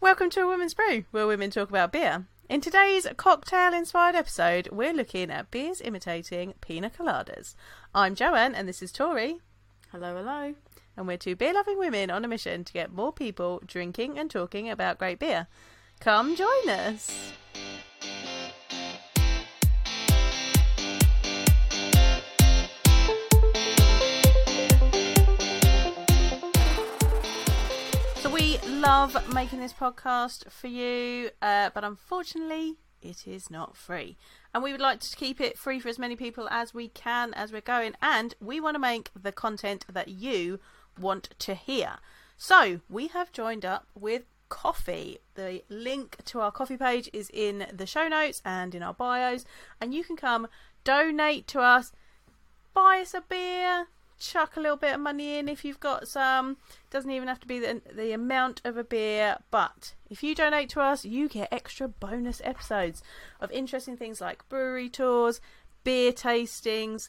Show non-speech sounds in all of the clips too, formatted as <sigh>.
Welcome to A Women's Brew, where women talk about beer. In today's cocktail inspired episode, we're looking at beers imitating pina coladas. I'm Joanne, and this is Tori, Hello, hello. and we're two beer loving women on a mission to get more people drinking and talking about great beer. Come join us. Love making this podcast for you, uh, but unfortunately, it is not free. And we would like to keep it free for as many people as we can as we're going, and we want to make the content that you want to hear. So we have joined up with Ko-fi. The link to our Ko-fi page is in the show notes and in our bios, and you can come donate to us, buy us a beer, chuck a little bit of money in if you've got some. Doesn't even have to be the, the amount of a beer, but if you donate to us, you get extra bonus episodes of interesting things like brewery tours, beer tastings.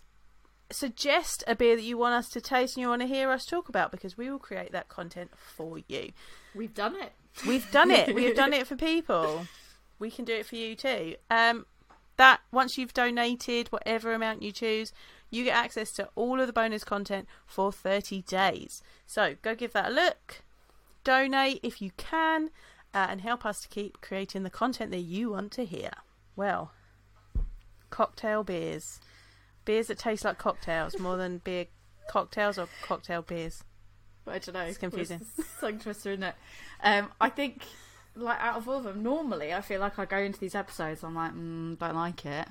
Suggest a beer that you want us to taste and you want to hear us talk about because we will create that content for you. We've done it. We've done it. <laughs> We've done it for people. We can do it for you too. Um, that once you've donated whatever amount you choose, you get access to all of the bonus content for 30 days. So go give that a look. Donate if you can, uh, and help us to keep creating the content that you want to hear. Well, cocktail beers, beers that taste like cocktails more than beer cocktails or cocktail beers. I don't know. It's confusing. Tongue twister, isn't it? Um, I think, like, out of all of them, normally I feel like I go into these episodes, I'm like, mm, don't like it.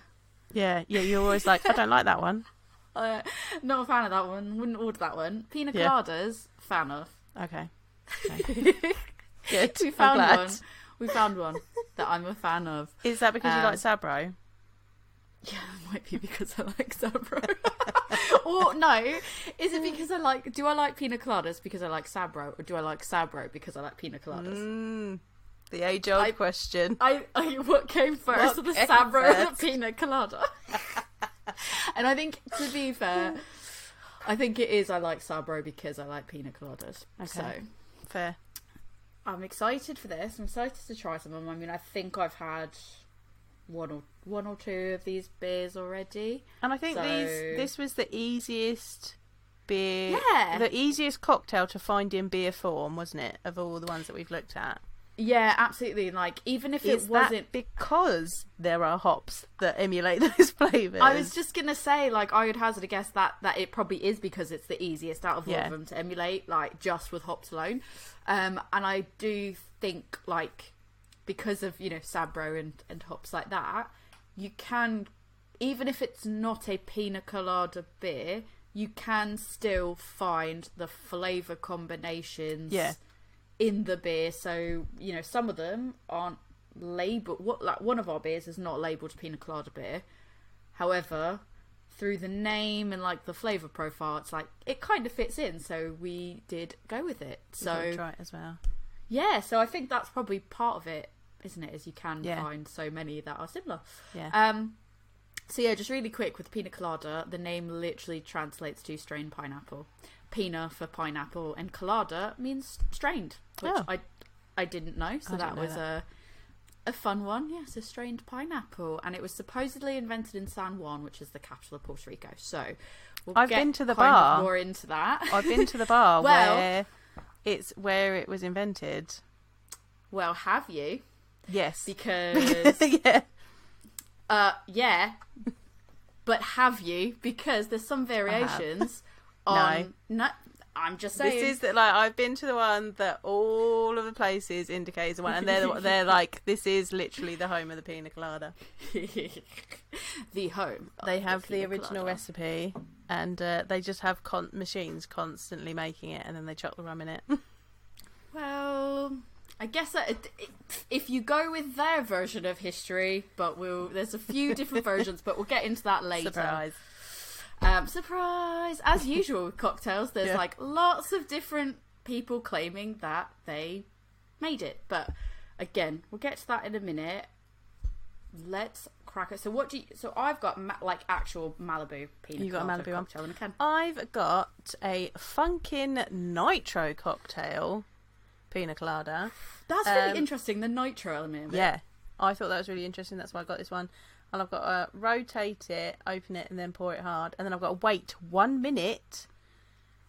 Yeah, yeah. You're always like, I don't like that one. <laughs> Uh, not a fan of that one. Wouldn't order that one. Pina Yeah. coladas, fan of. Okay. okay. <laughs> Good. we I'm found glad. one. We found one that I'm a fan of. Is that because you Um, like Sabro? <laughs> Yeah, it might be because I like Sabro. or no, is it because I like? Do I like pina coladas because I like Sabro, or do I like Sabro because I like pina coladas? Mm, the age old I- question. I, I what came first, What the came Sabro or first? the pina colada? And I think, to be <laughs> fair, I think it is I like Sabro because I like pina coladas. Okay. So Fair. I'm excited for this. I'm excited to try some of them. I mean, I think I've had one or one or two of these beers already. And I think So- these this was the easiest beer, Yeah. the easiest cocktail to find in beer form, wasn't it? Of all the ones that we've looked at, Yeah, absolutely. Like even if is it wasn't because there are hops that emulate <laughs> those flavors? I was just gonna say, like, I would hazard a guess that that it probably is because it's the easiest out of all Yeah. of them to emulate, like just with hops alone. Um, and I do think, like, because of you know Sabro and and hops like that, you can, even if it's not a pina colada beer, you can still find the flavor combinations. Yeah. In the beer, so you know some of them aren't labeled. What like one of our beers is not labeled pina colada beer. However, through the name and like the flavor profile, it's like it kind of fits in. So we did go with it. So try it as well. yeah, so I think that's probably part of it, isn't it? As you can Yeah. find so many that are similar. Yeah. Um. So yeah, just really quick with pina colada, the name literally translates to strained pineapple. Pina for pineapple, and colada means strained, which Oh. I I didn't know. So I that know was a a fun one. Yes, a strained pineapple, and it was supposedly invented in San Juan, which is the capital of Puerto Rico. So we'll I've get been to the bar. more into that. I've been to the bar <laughs> Well- where it's where it was invented. well, have you? Yes. Because <laughs> yeah. Uh, yeah. But have you? Because there's some variations on. No. I'm just saying. This is the, like I've been to the one that all of the places indicate is the one, and they're the- <laughs> they're like this is literally the home of the pina colada. <laughs> the home. They have the pina original colada. recipe, and uh, they just have con- machines constantly making it, and then they chuck the rum in it. <laughs> Well, I guess that it, it, if you go with their version of history, but we'll there's a few different versions, but we'll get into that later. Surprise! Um, surprise! As usual with cocktails, there's Yeah. like lots of different people claiming that they made it. But again, we'll get to that in a minute. Let's crack it. So what do you? So I've got ma- like actual Malibu pina You got a Malibu one? cocktail in a can. I've got a Funkin Nitro cocktail pina colada. That's really Um, interesting. The nitro element. Yeah, I thought that was really interesting. That's why I got this one. And I've got to rotate it, open it, and then pour it hard. And then I've got to wait one minute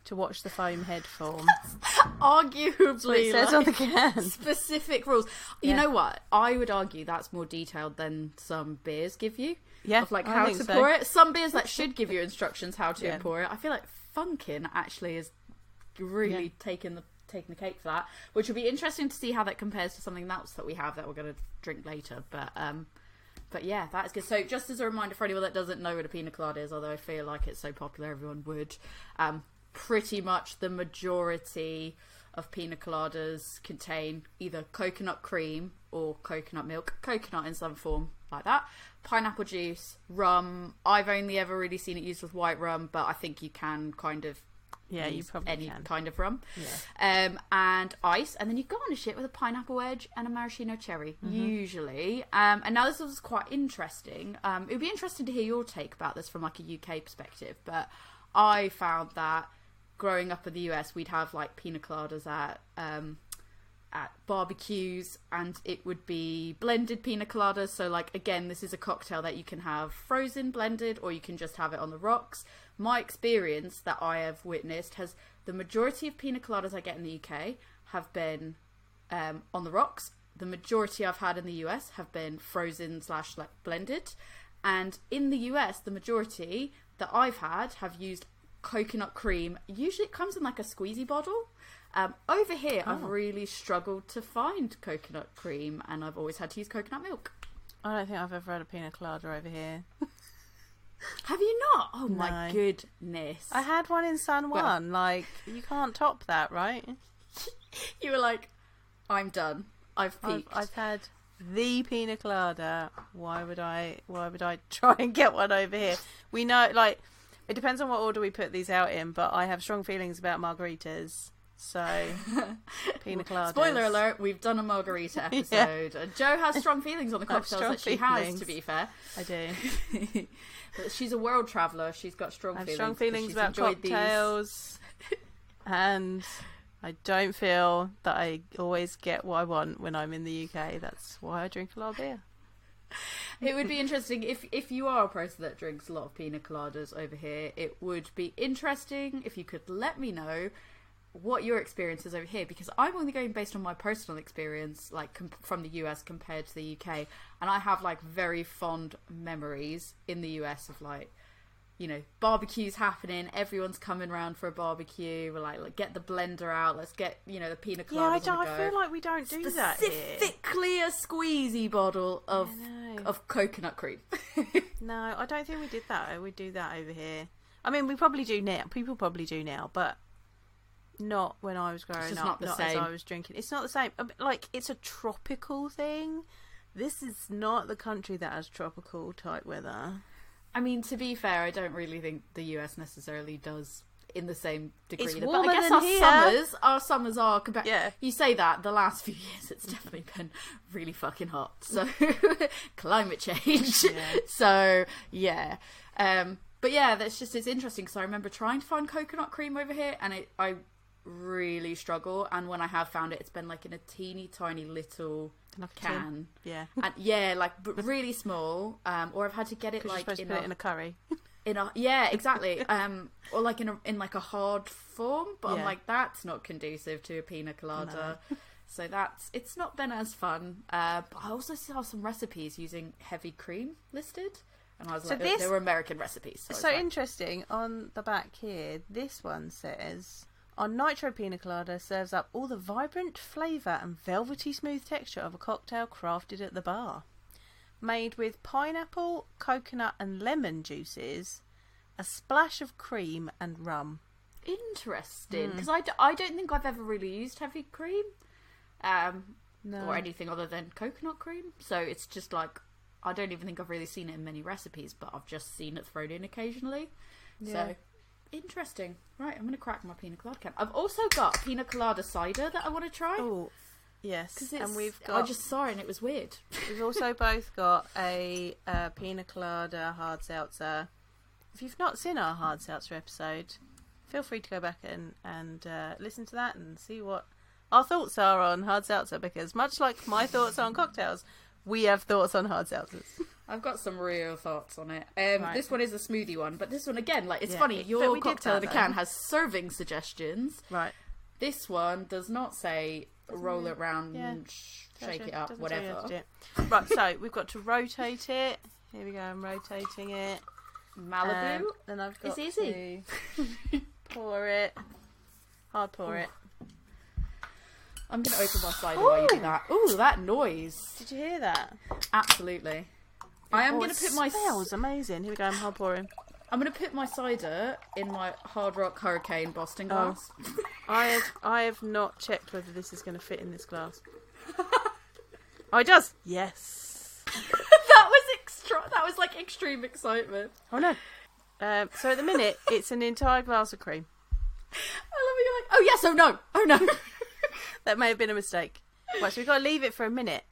to watch the foam head form. <laughs> Arguably, it says on the can. <laughs> specific rules. You Yeah. know what? I would argue that's more detailed than some beers give you. Yeah, of like I how to so. pour it. Some beers that should give you instructions how to <laughs> Yeah. pour it. I feel like Funkin actually is really Yeah. taking the taking the cake for that, which will be interesting to see how that compares to something else that we have that we're going to drink later. But um, but yeah, that is good. So just as a reminder for anyone that doesn't know what a pina colada is, although I feel like it's so popular, everyone would. Um, pretty much the majority of pina coladas contain either coconut cream or coconut milk, coconut in some form like that, pineapple juice, rum. I've only ever really seen it used with white rum, but I think you can kind of Yeah, you probably any can. kind of rum. Yeah. Um, and ice, and then you garnish it with a pineapple wedge and a maraschino cherry, Mm-hmm. usually. Um, and now this was quite interesting. Um, it would be interesting to hear your take about this from like a UK perspective, but I found that growing up in the US, we'd have like pina coladas at um, at barbecues, and it would be blended pina coladas. So, like again, this is a cocktail that you can have frozen, blended, or you can just have it on the rocks. My experience that I have witnessed has the majority of pina coladas I get in the UK have been um, on the rocks. The majority I've had in the US have been frozen slash like blended, and in the US, the majority that I've had have used coconut cream. Usually, it comes in like a squeezy bottle. Um, over here, I've Oh. really struggled to find coconut cream, and I've always had to use coconut milk. I don't think I've ever had a pina colada over here. <laughs> Have you not? Oh my goodness! I had one in San Well- Juan. Like, you can't top that, right? <laughs> You were like, "I'm done. I've I've, peaked." I've had the pina colada. Why would I? Why would I <laughs> try and get one over here? We know, like, it depends on what order we put these out in. But I have strong feelings about margaritas. So, <laughs> pina coladas. Spoiler alert: We've done a margarita episode. Uh, Joe has strong feelings on the cocktails that she has. To be fair, I do. But she's a world traveller. She's got strong I have feelings. strong feelings about enjoyed these. cocktails, and I don't feel that I always get what I want when I'm in the UK. That's why I drink a lot of beer. <laughs> It would be interesting if if you are a person that drinks a lot of pina coladas over here. It would be interesting if you could let me know what your experience is over here because I'm only going based on my personal experience, like com- from the US compared to the UK, and I have like very fond memories in the US of like. You know, barbecues happening. Everyone's coming round for a barbecue. We're like, like, get the blender out. Let's get you know the pina coladas. Yeah, I, don't, I feel like we don't do that specifically a squeezy bottle of of coconut cream. <laughs> No, I don't think we did that. We do that over here. I mean, we probably do now. People probably do now, but not when I was growing up. not the as same. I was drinking. It's not the same. Like it's a tropical thing. This is not the country that has tropical type weather. I mean, to be fair, I don't really think the US necessarily does in the same degree. It's either, but warmer I guess than our here. summers, our summers are compared. Yeah. You say that the last few <laughs> years, it's definitely been really fucking hot. So <laughs> climate change. Yeah. So yeah. Um, but yeah, that's just it's interesting because I remember trying to find coconut cream over here, and it I really struggle. And when I have found it, it's been like in a teeny tiny little Like can. Yeah, <laughs> and yeah, like but really small. Um, or I've had to get it like in put a, it in a curry. <laughs> in a yeah, exactly. um, or like in a in like a hard form, but I'm like that's not conducive to a pina colada. <laughs> So that's it's not been as fun. Uh, but I also saw some recipes using heavy cream listed, and I was So like, this- they were American recipes. So, So like, interesting. On the back here, this one says our nitro pina colada serves up all the vibrant flavour and velvety smooth texture of a cocktail crafted at the bar. Made with pineapple, coconut, and lemon juices, a splash of cream and rum. interesting because I, d- I don't think I've ever really used heavy cream, um, No. or anything other than coconut cream. So it's just like I don't even think I've really seen it in many recipes, but I've just seen it thrown in occasionally. Yeah. So interesting. Right, I'm gonna crack my pina colada can. I've also got pina colada cider that I want to try Oh, yes. And we've got. I just saw it and it was weird. We've also <laughs> both got a, uh pina colada hard seltzer. If you've not seen our hard seltzer episode, feel free to go back and and uh, listen to that and see what our thoughts are on hard seltzer because, much like my thoughts are on cocktails, we have thoughts on hard seltzers. I've got some real thoughts on it. Um, Right. This one is a smoothie one, but this one again, like it's Yeah, funny. Your cocktail in a can has serving suggestions. Right. This one does not say roll it? round, Yeah. shake it up, Doesn't tell you how whatever. it. Right, so we've got to rotate it. Here we go. I'm rotating it. Malibu. Um, then I've got It's easy. to <laughs> pour it. Hard pour it. I'm gonna open my cider while you do that. Ooh, that noise! Did you hear that? Absolutely. I am Oh, gonna put my smells amazing. Here we go. I'm hard pouring. I'm gonna put my cider in my Hard Rock Hurricane Boston Oh. glass. <laughs> I have I have not checked whether this is going to fit in this glass. <laughs> oh, it does. Yes. <laughs> that was extra. That was like extreme excitement. Oh no. Um, so at the minute, it's an entire glass of cream. I love it. You're like, oh yes, oh no, oh no. That may have been a mistake. Right, so we've got to leave it for a minute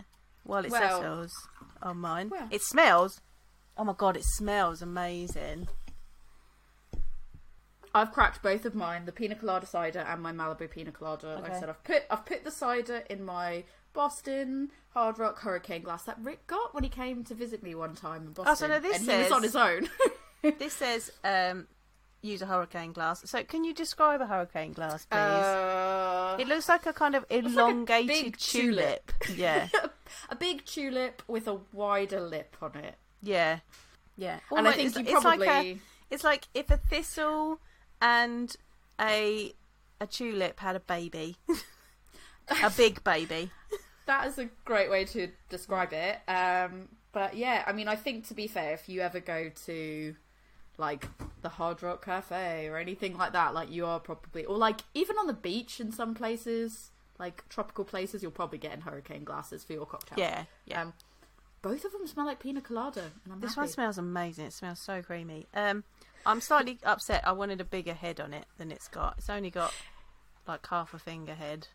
while it Well- settles on mine. Well. It smells. Oh my god, it smells amazing. I've cracked both of mine, the pina colada cider and my Malibu pina colada. Like I said, I've put I've put the cider in my Boston Hard Rock Hurricane glass that Rick got when he came to visit me one time in Boston. Oh, so no, this and he was on his own. <laughs> This says um, use a hurricane glass. So can you describe a hurricane glass, please? Uh, it looks like a kind of like elongated big tulip. Yeah, <laughs> a big tulip with a wider lip on it. yeah, yeah. and I think it's, you it's probably like a, it's like if a thistle and a a tulip had a baby, <laughs> a big baby. <laughs> that is a great way to describe it. Um, but yeah, I mean, I think to be fair, if you ever go to like the Hard Rock Cafe or anything like that, like you are probably, or like even on the beach in some places, like tropical places, you'll probably get in hurricane glasses for your cocktail. Yeah, yeah. Um, both of them smell like pina colada, and I'm This happy. one smells amazing. It smells so creamy. Um, I'm slightly upset. I wanted a bigger head on it than it's got. It's only got like half a finger head.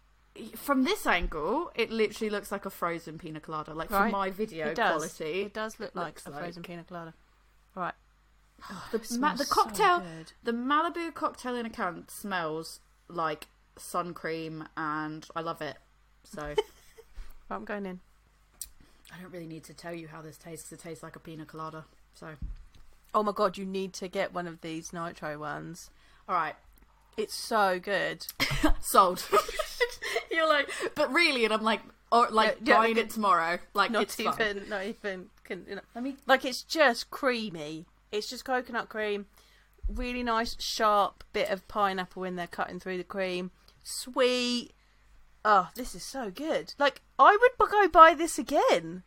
From this angle, it literally looks like a frozen pina colada. Like from Right. my video it quality, It does look like a like- frozen pina colada. Right. Oh, the, ma- the smells so cocktail. The Malibu cocktail in a can smells like sun cream, and I love it. So <laughs> Right, I'm going in. I don't really need to tell you how this tastes. It tastes like a pina colada. So Oh my god, you need to get one of these nitro ones. all right, It's so good. <laughs> sold. <laughs> You're like, but really, and I'm like, or like Yeah, yeah, buying okay. it tomorrow. Like Not it's even, fun. not even. Can, you know, Let me. like it's just creamy. It's just coconut cream. Really nice, sharp bit of pineapple in they're cutting through the cream. Sweet. Oh, this is so good. Like I would go buy this again.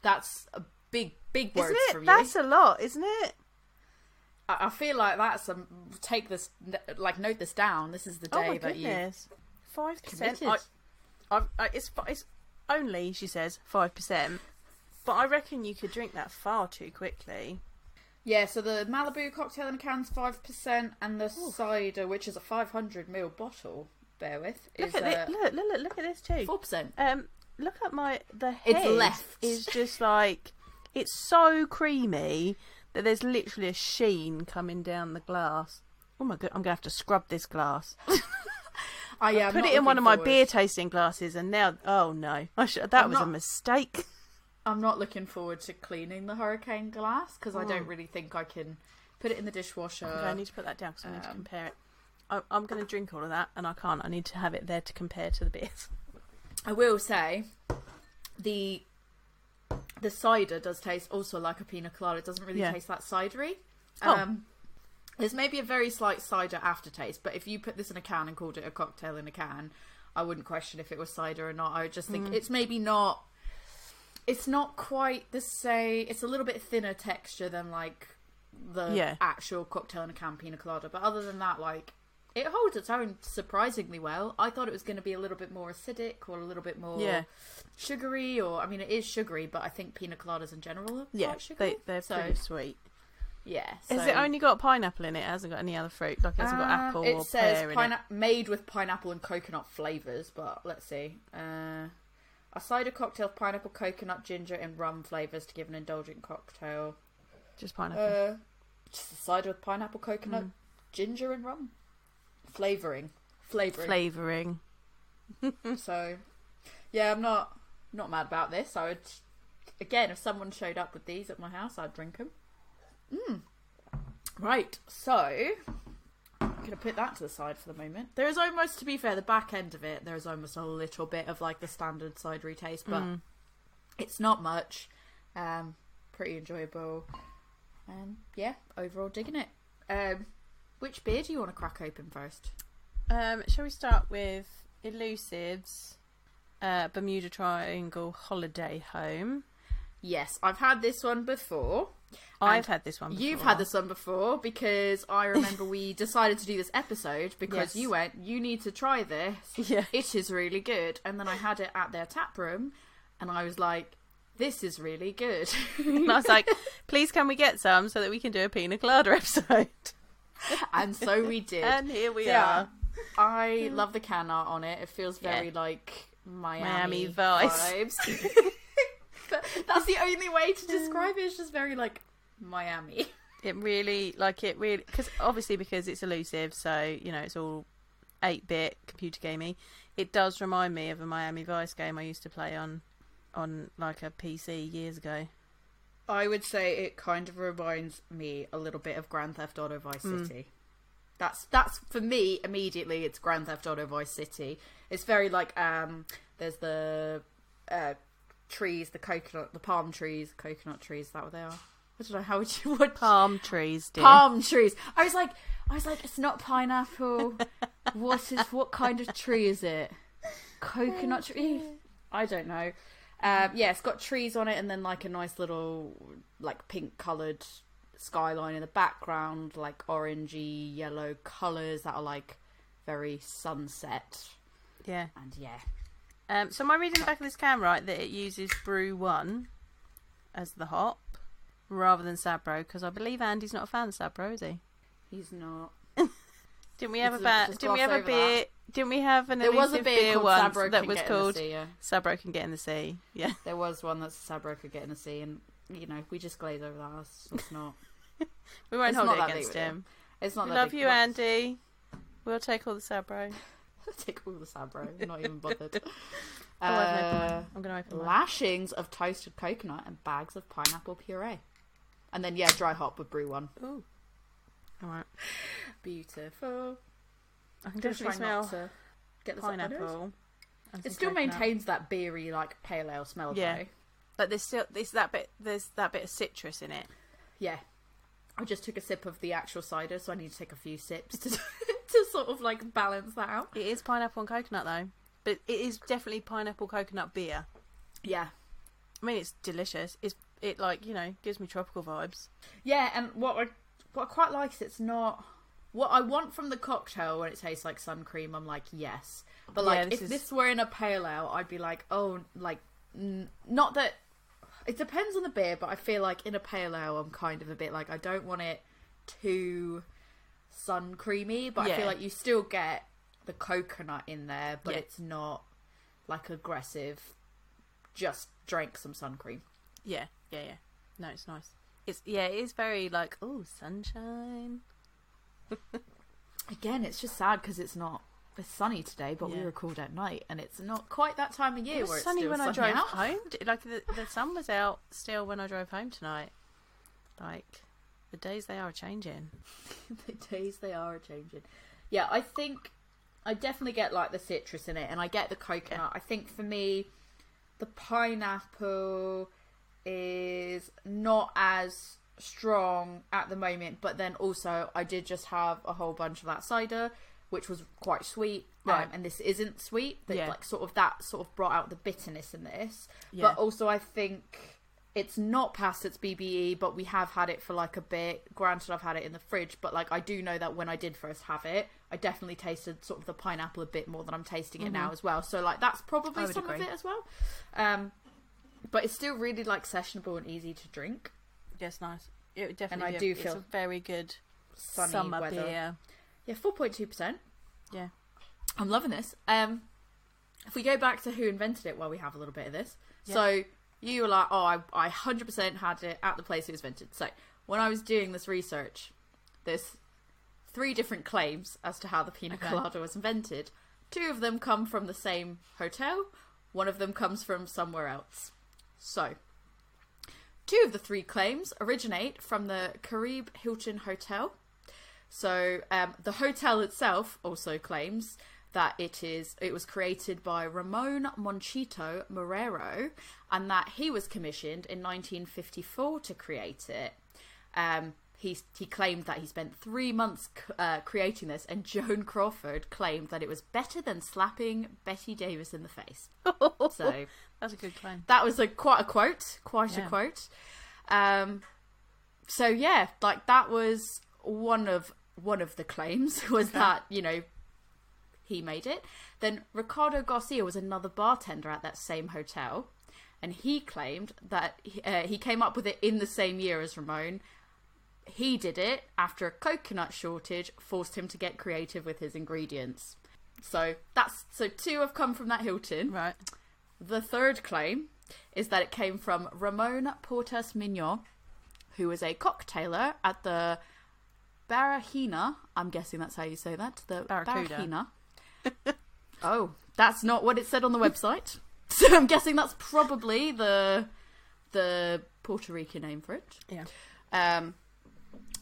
That's a big, big words isn't from you. That's a lot, isn't it? I, I feel like that's a take this, like note this down. This is the Oh day my that you. Five percent. committed. I, I, it's it's only she says five percent, but I reckon you could drink that far too quickly. Yeah, so the Malibu cocktail in a can's five percent, and the cider, which is a five hundred ml bottle, bear with, Look is at it. Look, look, look, look at this too. four percent. Um, look at my the head. It's left. Is just like it's so creamy that there's literally a sheen coming down the glass. Oh my god! I'm gonna have to scrub this glass. <laughs> I I'm Put it in one of my forward- beer tasting glasses, and now oh no! I should, that I'm was a mistake. I'm not looking forward to cleaning the hurricane glass because I Mm. don't really think I can put it in the dishwasher. Okay, I need to put that down because I need to um, compare it. I, I'm going to drink all of that, and I can't. I need to have it there to compare to the beers. <laughs> I will say, the the cider does taste also like a pina colada. It doesn't really Yeah. taste that cidery. Oh. Um, there's maybe a very slight cider aftertaste, but if you put this in a can and called it a cocktail in a can, I wouldn't question if it was cider or not. I would just think Mm. it's maybe not. It's not quite the same. It's a little bit thinner texture than like the Yeah. actual cocktail in a can pina colada. But other than that, like it holds its own surprisingly well. I thought it was going to be a little bit more acidic or a little bit more Yeah. sugary, or I mean, it is sugary, but I think pina coladas in general are Yeah, quite sugary. they, they're so, pretty sweet. yeah. Has it only got pineapple in it? It hasn't got any other fruit? Like it hasn't got Um, apple it or says pear in it? made with pineapple and coconut flavors, but let's see. Uh, a cider cocktail of pineapple, coconut, ginger, and rum flavors to give an indulgent cocktail. Just pineapple. Uh, just a cider with pineapple, coconut, Mm. ginger, and rum. Flavoring, flavoring. Flavouring. <laughs> so, yeah, I'm not not mad about this. I would again, if someone showed up with these at my house, I'd drink them. Mm. Right, so gonna put that to the side for the moment. There is almost, to be fair, the back end of it. There is almost a little bit of like the standard cidery taste, but Mm. it's not much. Um, pretty enjoyable. Um, yeah, overall digging it. Um, which beer do you want to crack open first? Um, shall we start with Elusive's uh, Bermuda Triangle Holiday Home? Yes, I've had this one before. I've had this one. Before. You've had this one before because I remember we <laughs> decided to do this episode because Yes. you went, you need to try this. <laughs> Yeah. It is really good. And then I had it at their tap room and I was like, this is really good. <laughs> And I was like, please can we get some so that we can do a pina colada episode? and so we did. and here we Yeah. are. I love the can art on it. It feels Yeah. very like Miami, Miami vibes. vibes. But <laughs> That's the only way to describe it. It's just very like Miami. <laughs> It really, like, it really, because obviously because it's elusive, so you know it's all eight bit computer gamey. It does remind me of a Miami Vice game I used to play on, on like a PC years ago. I would say it kind of reminds me a little bit of Grand Theft Auto Vice Mm. City. That's that's for me immediately. It's Grand Theft Auto Vice City. It's very like um. There's the uh, trees, the coconut, the palm trees, coconut trees. Is that what they are? I don't know how would you <laughs> would Palm trees, dear. palm trees. I was like, I was like, it's not pineapple. what is what kind of tree is it? Coconut tree? I don't know. Um, yeah, it's got trees on it, and then like a nice little like pink coloured skyline in the background, like orangey yellow colours that are like very sunset. Yeah. And yeah, Um, so am I reading the back of this can right that it uses BRU-1 as the hop rather than Sabro? Because I believe Andy's not a fan of Sabro, is he? he's not. <laughs> Didn't we have Let's a ba- just Didn't we gloss have a over beer? Didn't we have an There was a elusive beer called once Sabro that Can was Get in the called Sea, yeah. Sabro can get in the sea? Yeah. <laughs> There was one that Sabro could get in the sea, and you know we just glaze over that. It's, it's not. <laughs> We won't It's hold not it that big against of a deal. him. It's not. We that love big- you, Andy. We'll take all the Sabro. <laughs> Take all the Sabro. I'm not even <laughs> bothered. I've opened Uh, mine. I'm going to open mine. lashings of toasted coconut and bags of pineapple puree. And then, yeah, dry hop with BRU-1. Ooh. All right. Beautiful. I can Just definitely try not smell to get this up my pineapple. It still coconut. maintains that beery, like pale ale smell, Yeah. though. But there's still there's that bit there's that bit of citrus in it. Yeah. I just took a sip of the actual cider, so I need to take a few sips to, <laughs> to sort of like balance that out. It is pineapple and coconut though, but it is definitely pineapple coconut beer. Yeah. I mean, it's delicious. It's it like you know gives me tropical vibes. Yeah, and what I what I quite like is it's not what I want from the cocktail when it tastes like sun cream. I'm like yes, but Yeah, like this if is- this were in a pale ale, I'd be like oh like n- not that. It depends on the beer, but I feel like in a pale ale, I'm kind of a bit like I don't want it too sun creamy, but I feel like you still get the coconut in there, but Yeah. it's not like aggressive. Just drank some sun cream. Yeah, yeah, yeah. No, it's nice. It's yeah, it is very like oh sunshine. <laughs> Again, it's just sad because it's not. It's sunny today, but we Yeah. record at night, and it's not quite that time of year It was where it's sunny when I drove out. home. Like the the sun was out still when I drove home tonight. Like the days they are changing. <laughs> the days they are changing. Yeah, I think I definitely get like the citrus in it, and I get the coconut. I think for me, the pineapple is not as strong at the moment, but then also I did just have a whole bunch of that cider, which was quite sweet. Right. Um, and this isn't sweet. That Yeah. like sort of that sort of brought out the bitterness in this. Yeah. But also I think it's not past its BBE, but we have had it for like a bit. Granted, I've had it in the fridge, but like I do know that when I did first have it, I definitely tasted sort of the pineapple a bit more than I'm tasting it now as well. So like that's probably some of it as well. Um, but it's still really like sessionable and easy to drink. Yes, nice. It would definitely. I be a- do it's feel a very good Sunny summer weather. beer. Yeah, four point two percent. Yeah. I'm loving this. Um, if we go back to who invented it, well, we have a little bit of this. Yeah. So you were like, oh, I, I 100% had it at the place it was invented. So when I was doing this research, there's three different claims as to how the pina Okay. colada was invented. Two of them come from the same hotel, one of them comes from somewhere else. So, two of the three claims originate from the Caribe Hilton Hotel. So, um, the hotel itself also claims that it is it was created by Ramon Monchito Marrero and that he was commissioned in 1954 to create it. Um, he he claimed that he spent three months uh, creating this, and Joan Crawford claimed that it was better than slapping Bette Davis in the face. <laughs> so That's a good claim. that was a quite a quote, quite Yeah. a quote. Um, so yeah, like that was one of one of the claims <laughs> was that you know he made it. Then Ricardo Garcia was another bartender at that same hotel, and he claimed that uh, he came up with it in the same year as Ramon. He did it after a coconut shortage forced him to get creative with his ingredients. So that's so two have come from that Hilton. Right. The third claim is that it came from Ramon Portas Mignon, who was a cocktailer at the Barahina. I'm guessing that's how you say that. The Barracuda. Barahina. Oh, that's not what it said on the website. <laughs> So I'm guessing that's probably the the Puerto Rican name for it. Yeah. Um,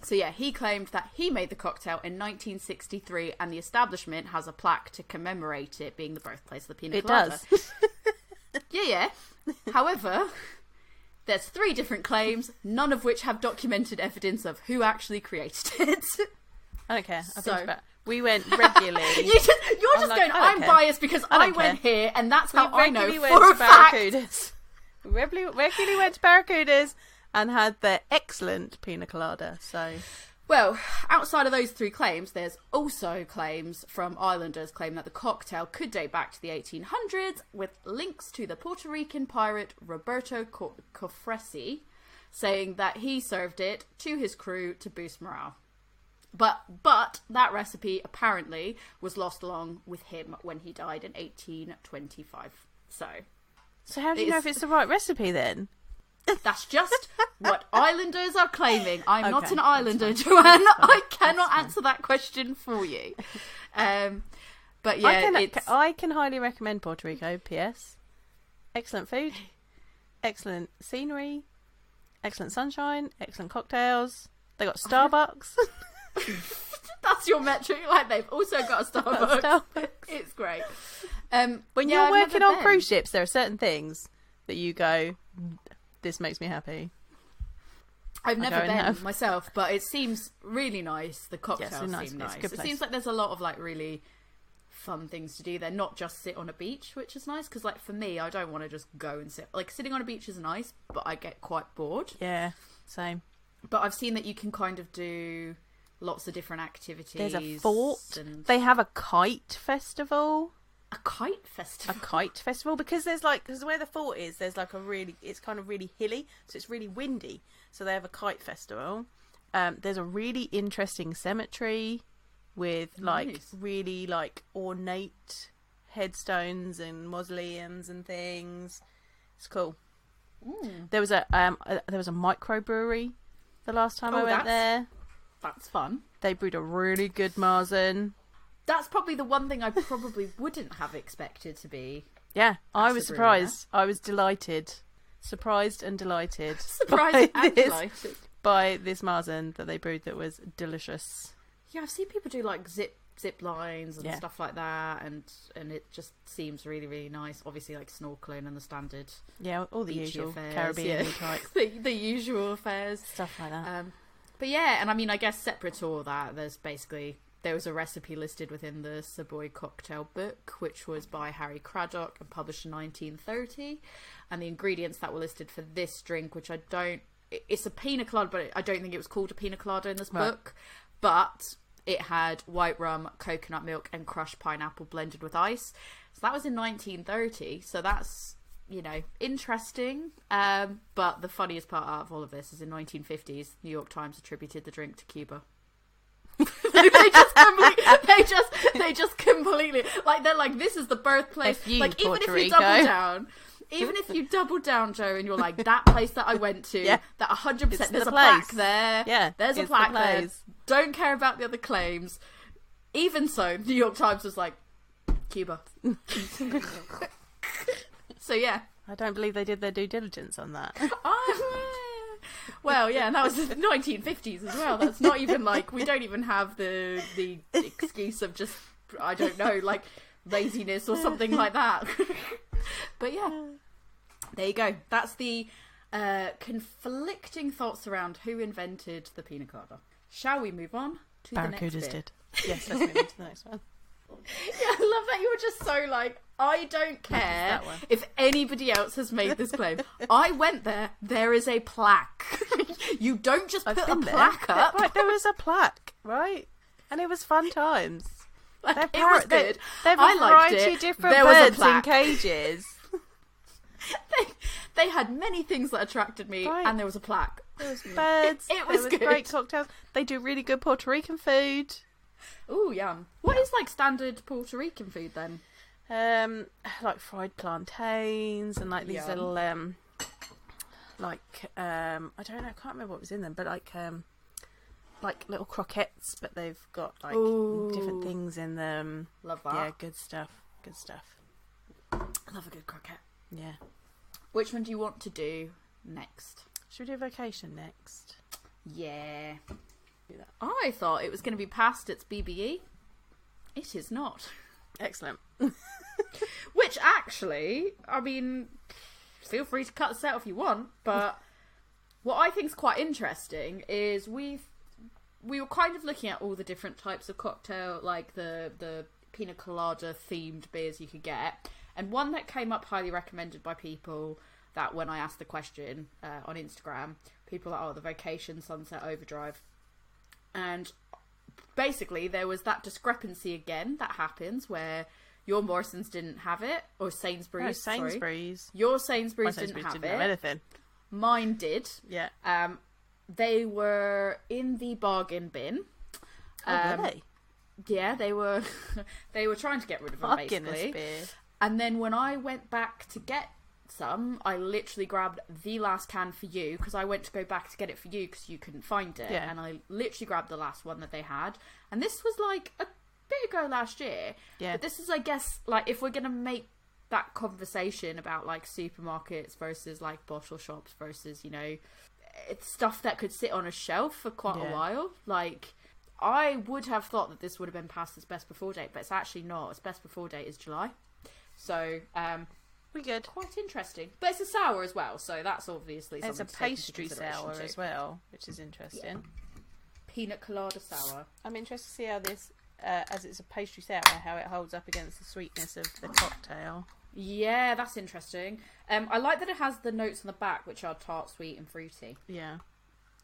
so yeah, he claimed that he made the cocktail in 1963, and the establishment has a plaque to commemorate it being the birthplace of the pina It colada. does. <laughs> Yeah, yeah. However, there's three different claims, none of which have documented evidence of who actually created it. I don't care. I think So- it's about- we went regularly. <laughs> you just, you're I'm just like, going. Oh, I'm care. biased because I I, went here, and that's we how I know for went a to fact. Regularly, regularly went to Barracudas and had their excellent pina colada. So Well, outside of those three claims, there's also claims from islanders claim that the cocktail could date back to the 1800s, with links to the Puerto Rican pirate Roberto Co- Cofresi, saying that he served it to his crew to boost morale. But but that recipe apparently was lost along with him when he died in 1825. So So how do you know if it's the right recipe then? <laughs> that's just what islanders are claiming. I'm not an islander. Joanne. I cannot answer that question for you. Um, but yeah, I can it's I can highly recommend Puerto Rico. P.S. Excellent food, excellent scenery, excellent sunshine, excellent cocktails. They got Starbucks. <laughs> <laughs> that's your metric. Like they've also got a Starbucks. Starbucks. <laughs> it's great. Um, When yeah, you're I've working on been. cruise ships, there are certain things that you go, "This makes me happy." I've never been have- <laughs> myself, but it seems really nice. The cocktails nice- seem nice. It place. seems like there's a lot of like really fun things to do there, not just sit on a beach, which is nice. Because like for me, I don't want to just go and sit. Like sitting on a beach is nice, but I get quite bored. Yeah, same. But I've seen that you can kind of do lots of different activities. There's a fort. and They have a kite festival. a kite festival. a kite festival because there's like because where the fort is there's like a really it's kind of really hilly so it's really windy so they have a kite festival um there's a really interesting cemetery with like Nice. really like ornate headstones and mausoleums and things it's cool Mm, there was a um a, there was a microbrewery the last time i Oh, went that's- there that's fun. they brewed a really good marzen That's probably the one thing I probably <laughs> wouldn't have expected to be yeah i was That's a brewery, yeah. surprised i was delighted surprised and delighted <laughs> surprised by and this delighted. by this Marzen that they brewed that was delicious. Yeah, I've seen people do like zip zip lines and Yeah. stuff like that, and and it just seems really really nice. Obviously, like snorkeling and the standard Yeah, all the usual affairs, Caribbean yeah. type <laughs> the, the usual affairs. stuff like that. Um, but yeah, and I mean, I guess separate to all that, there's basically there was a recipe listed within the Savoy Cocktail Book, which was by Harry Craddock and published in 1930, and the ingredients that were listed for this drink, which I don't, it's a pina colada, but I don't think it was called a pina colada in this Right. book, but it had white rum, coconut milk, and crushed pineapple blended with ice. So that was in 1930. So that's you know interesting. Um, but the funniest part out of all of this is in 1950s, New York Times attributed the drink to Cuba. <laughs> they just completely, they just they just completely like they're like this is the birthplace. You, like even Puerto if you Rico. double down. Even if you double down, Joe, and you're like that place that I went to, Yeah. that 100 percent there's the a plaque place. there, Yeah, there's a it's the plaque there. Don't care about the other claims. Even so, New York Times was like, Cuba. <laughs> so yeah. I don't believe they did their due diligence on that. <laughs> Oh, well, yeah, and that was the 1950s as well. That's not even like we don't even have the the excuse of just I don't know like laziness or something like that. <laughs> but yeah, there you go. That's the uh, conflicting thoughts around who invented the pina colada. Shall we move on to the next Barracudas bit? did. Yes, let's <laughs> move on to the next one. Yeah, I love that you were just so like, I don't care if anybody else has made this claim. <laughs> I went there. There is a plaque. <laughs> you don't just I've put a been there. plaque up. Right, there was a plaque, right? And it was fun times. <laughs> Like, They're it par- was they- good. They have a I liked variety it. of different There was a birds in cages. They, they had many things that attracted me, Right. and there was a plaque. There was birds. It was there was good. great cocktails. They do really good Puerto Rican food. Ooh, yum. What is like standard Puerto Rican food then? Um, like fried plantains and like these Yum. little um, like um, I don't know, I can't remember what was in them, but like um, like little croquettes, but they've got like different things in them. Love that. Yeah, good stuff. Good stuff. I love a good croquette. Yeah. Which one do you want to do next? Should we do Vocation next? Yeah. Do that. I thought it was going to be past its BBE. It is not. <laughs> Excellent. <laughs> Which actually, I mean, feel free to cut this out if you want, but what I think is quite interesting is we've we were kind of looking at all the different types of cocktail, like the the pina colada themed beers you could get, and one that came up highly recommended by people that when I asked the question uh, on Instagram, people are like, oh the Vocation Sunset Overdrive, and basically there was that discrepancy again that happens where your Morrison's didn't have it or Sainsbury's. No, sorry. Sainsbury's. Your Sainsbury's, Sainsbury's didn't have didn't it. have anything. Mine did. Yeah. Um, they were in the bargain bin. Oh, Um, really? Yeah, they were. <laughs> they were trying to get rid of them basically. Beer. And then when I went back to get some, I literally grabbed the last can for you because I went to go back to get it for you because you couldn't find it. Yeah. And I literally grabbed the last one that they had. And this was like a bit ago last year. Yeah. But this is, I guess, like if we're gonna make that conversation about like supermarkets versus like bottle shops versus you know it's stuff that could sit on a shelf for quite Yeah. a while. Like I would have thought that this would have been past its best before date, but it's actually not. Its best before date is July. So um, We good. quite interesting. But it's a sour as well, so that's obviously It's a something to take into pastry sour too. as well, which is interesting. Peanut colada sour. I'm interested to see how this, uh, as it's a pastry sour, how it holds up against the sweetness of the cocktail. Yeah, that's interesting. Um, I like that it has the notes on the back, which are tart, sweet, and fruity. Yeah.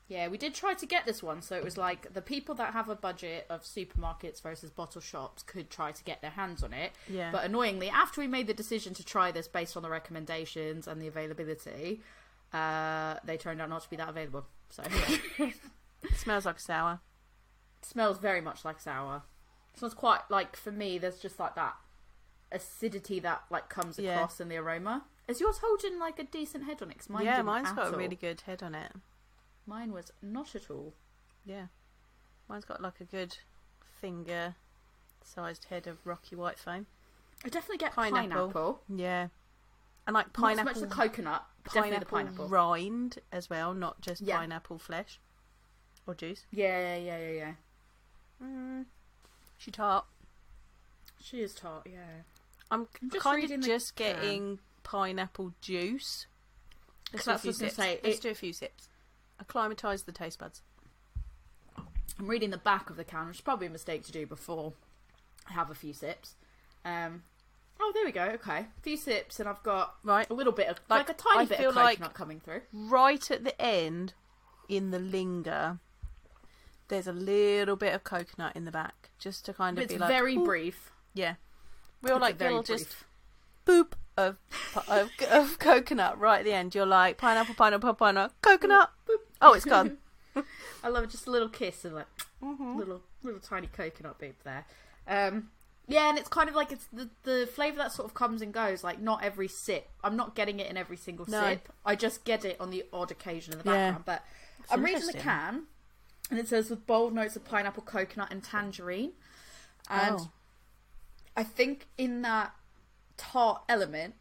Yeah, we did try to get this one, so it was like the people that have a budget of supermarkets versus bottle shops could try to get their hands on it. Yeah. But annoyingly, after we made the decision to try this based on the recommendations and the availability, uh, they turned out not to be that available. So <laughs> It smells like sour. smells very much like sour. Smells quite like for me. There's just like that acidity that like comes Yeah. across in the aroma. Is yours holding like a decent head on it? mine yeah, mine's got a really good head on it. Mine was not at all. Yeah. Mine's got like a good finger sized head of rocky white foam. I definitely get Pineapple. pineapple. Yeah. And like Not so pineapple. much the coconut. Definitely the pineapple, pineapple. rind as well, not just Yeah. pineapple flesh or juice. Yeah, yeah, yeah, yeah. Mm. She tart. She is tart. Yeah. I'm I'm just kind of just can. getting pineapple juice. Let's That's what few I was gonna sips. say, Let's it- do a few sips. Acclimatise the taste buds. I'm reading the back of the can, which is probably a mistake to do before I have a few sips. Um. Oh, there we go. Okay, a few sips, and I've got Right. a little bit of like, Like, a tiny I bit feel of like- coconut coming through. Right at the end, in the linger, there's a little bit of coconut in the back, just to kind of it's be like, very "Ooh." brief. Yeah, real It's like little just boop of, of of coconut right at the end. You're like pineapple, pineapple, pineapple, coconut. Oh, it's gone. <laughs> I love. Just a little kiss and like Mm-hmm. little little tiny coconut bit there. Um, yeah, and it's kind of like it's the the flavor that sort of comes and goes. Like not every sip. I'm not getting it in every single No. sip. I just get it on the odd occasion in the Yeah. background. But I'm reading the can, and it says with bold notes of pineapple, coconut, and tangerine. And Oh. I think in that tart element,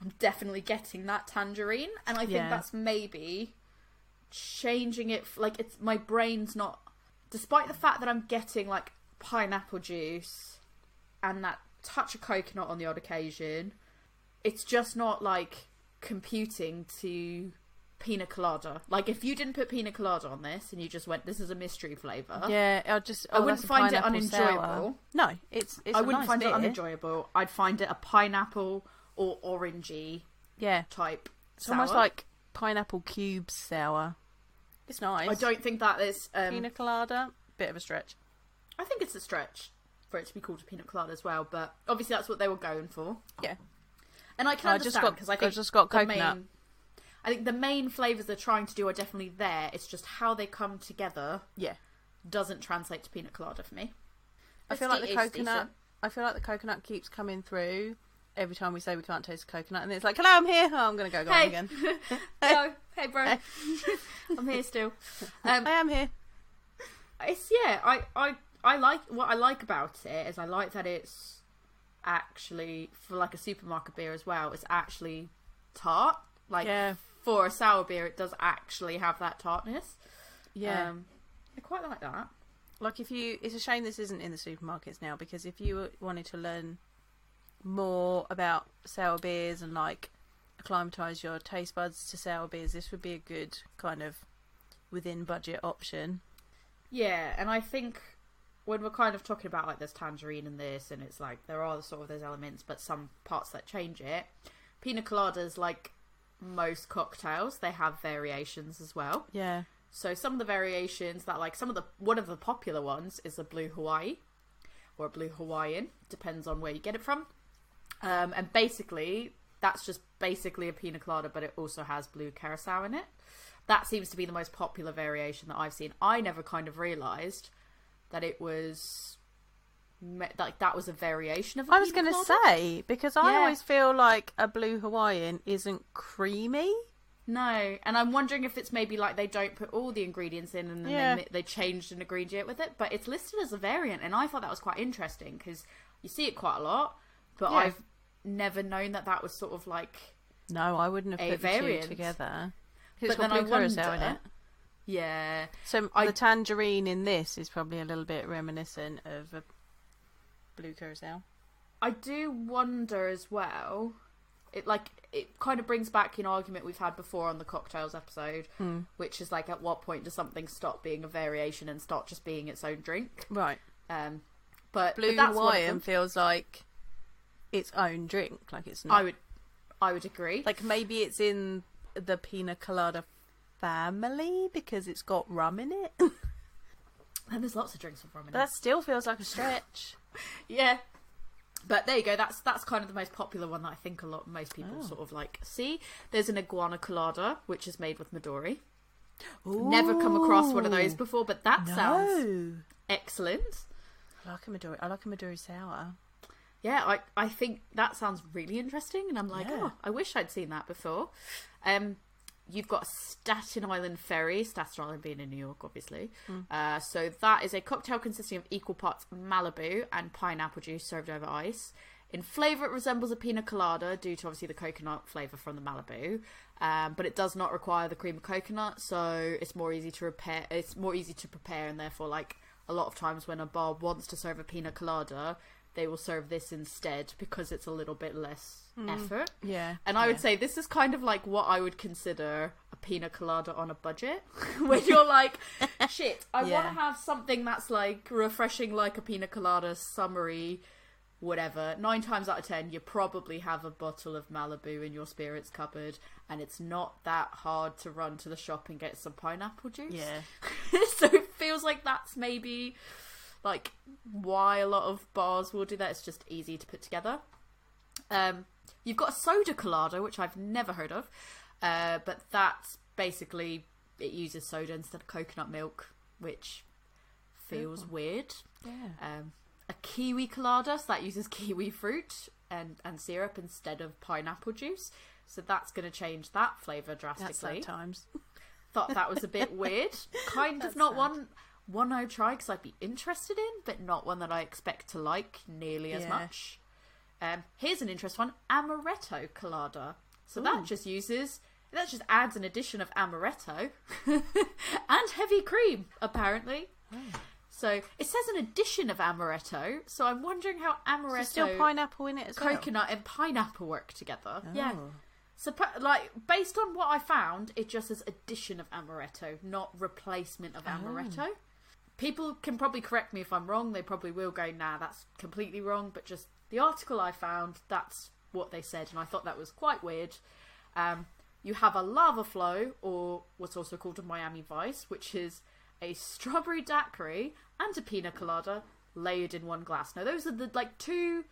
I'm definitely getting that tangerine, and I think Yeah. that's maybe changing it. Like it's my brain's not, despite the fact that I'm getting like pineapple juice and that touch of coconut on the odd occasion, it's just not like computing to pina colada. Like if you didn't put pina colada on this and you just went, "This is a mystery flavor," Yeah, I just I oh, wouldn't find it pineapple sour. unenjoyable. No, it's it's I wouldn't nice find it unenjoyable. I'd find it a pineapple or orangey Yeah, type. it's almost like pineapple cubes sour. It's nice. I don't think that is. Um, Pina colada, bit of a stretch. I think it's a stretch for it to be called a pina colada as well, but obviously that's what they were going for. Yeah. And I can I just understand got- because I I think just got coconut. Main, I think the main flavors they're trying to do are definitely there. It's just how they come together Yeah, doesn't translate to pina colada for me. I feel It's like the coconut. decent. I feel like the coconut keeps coming through every time we say we can't taste the coconut, and it's like, "Hello, I'm here." Oh, I'm gonna go, go on Hey. again. <laughs> Hello, <laughs> hey bro, <laughs> I'm here still. Um, I am here. It's yeah, I, I I like what I like about it is I like that it's actually for like a supermarket beer as well. It's actually tart. Like Yeah. for a sour beer, it does actually have that tartness. Yeah, um, I quite like that. like if you, it's a shame this isn't in the supermarkets now because if you wanted to learn more about sour beers and like acclimatize your taste buds to sour beers, this would be a good kind of within budget option. Yeah, and I think when we're kind of talking about like there's tangerine in this, and it's like there are sort of those elements, but some parts that change it. Pina coladas, like most cocktails, they have variations as well. Yeah, So some of the variations that like some of the one of the popular ones is a blue Hawaii or a blue Hawaiian, depends on where you get it from. Um, and basically that's just basically a pina colada, but it also has blue curacao in it. That seems to be the most popular variation that I've seen. I never kind of realised that it was like that was a variation of. I I was going to say because I Yeah. always feel like a blue Hawaiian isn't creamy. No, and I'm wondering if it's maybe like they don't put all the ingredients in and then Yeah. they, they changed an ingredient with it, but it's listed as a variant, and I thought that was quite interesting because you see it quite a lot, but Yeah. I've never known that that was sort of like No, I wouldn't have A put the two together. But It's got then I blue curacao in wonder- it. yeah, So I- the tangerine in this is probably a little bit reminiscent of a blue curacao. I do wonder as well. It like it kind of brings back an argument we've had before on the cocktails episode, Hmm. which is like at what point does something stop being a variation and start just being its own drink? Right. Um, but Blue but that's one of Hawaiian feels like its own drink. Like it's not. I would, I would agree. Like maybe it's in the pina colada family because it's got rum in it. <laughs> And there's lots of drinks with rum in it. that still feels like a stretch. <laughs> Yeah. But there you go. That's that's kind of the most popular one that I think a lot most people Oh. sort of like see. There's an iguana colada which is made with Midori. Never come across one of those before, but that sounds excellent. I like a Midori. I like a Midori sour. Yeah, I I think that sounds really interesting, and I'm like, Yeah. oh, I wish I'd seen that before. Um, you've got Staten Island Ferry, Staten Island being in New York, obviously. Uh, so that is a cocktail consisting of equal parts Malibu and pineapple juice served over ice. In flavour, it resembles a pina colada due to obviously the coconut flavour from the Malibu, um, but it does not require the cream of coconut, so it's more easy to repair. It's more easy to prepare, and therefore, like a lot of times when a bar wants to serve a pina colada, they will serve this instead because it's a little bit less mm. effort. Yeah. And I would say this is kind of like what I would consider a pina colada on a budget. <laughs> <laughs> when you're like, shit, I want to have something that's like refreshing, like a pina colada, summery, whatever. Nine times out of ten, you probably have a bottle of Malibu in your spirits cupboard, and it's not that hard to run to the shop and get some pineapple juice. Yeah. <laughs> so it feels like that's maybe like why a lot of bars will do that. It's just easy to put together. Um, you've got a soda colada, which I've never heard of, uh, but that's basically it uses soda instead of coconut milk, which feels weird. Yeah. Um, a kiwi colada, so that uses <laughs> kiwi fruit and, and syrup instead of pineapple juice. So that's going to change that flavour drastically that times. thought that was a bit weird. <laughs> Kind of not sad. one one I would try because I'd be interested in, but not one that I expect to like nearly as much. Um, here's an interesting one: amaretto colada. So that just uses that just adds an addition of amaretto <laughs> and heavy cream, apparently. So it says an addition of amaretto. So I'm wondering how amaretto, There's still pineapple in it as well. coconut, and pineapple work together. Yeah. So, like based on what I found, it just says addition of amaretto, not replacement of amaretto. People can probably correct me if I'm wrong. They probably will go, "Nah, that's completely wrong." But just the article I found, that's what they said, and I thought that was quite weird. Um, you have a lava flow, or what's also called a Miami Vice, which is a strawberry daiquiri and a pina colada layered in one glass. Now, those are the like two,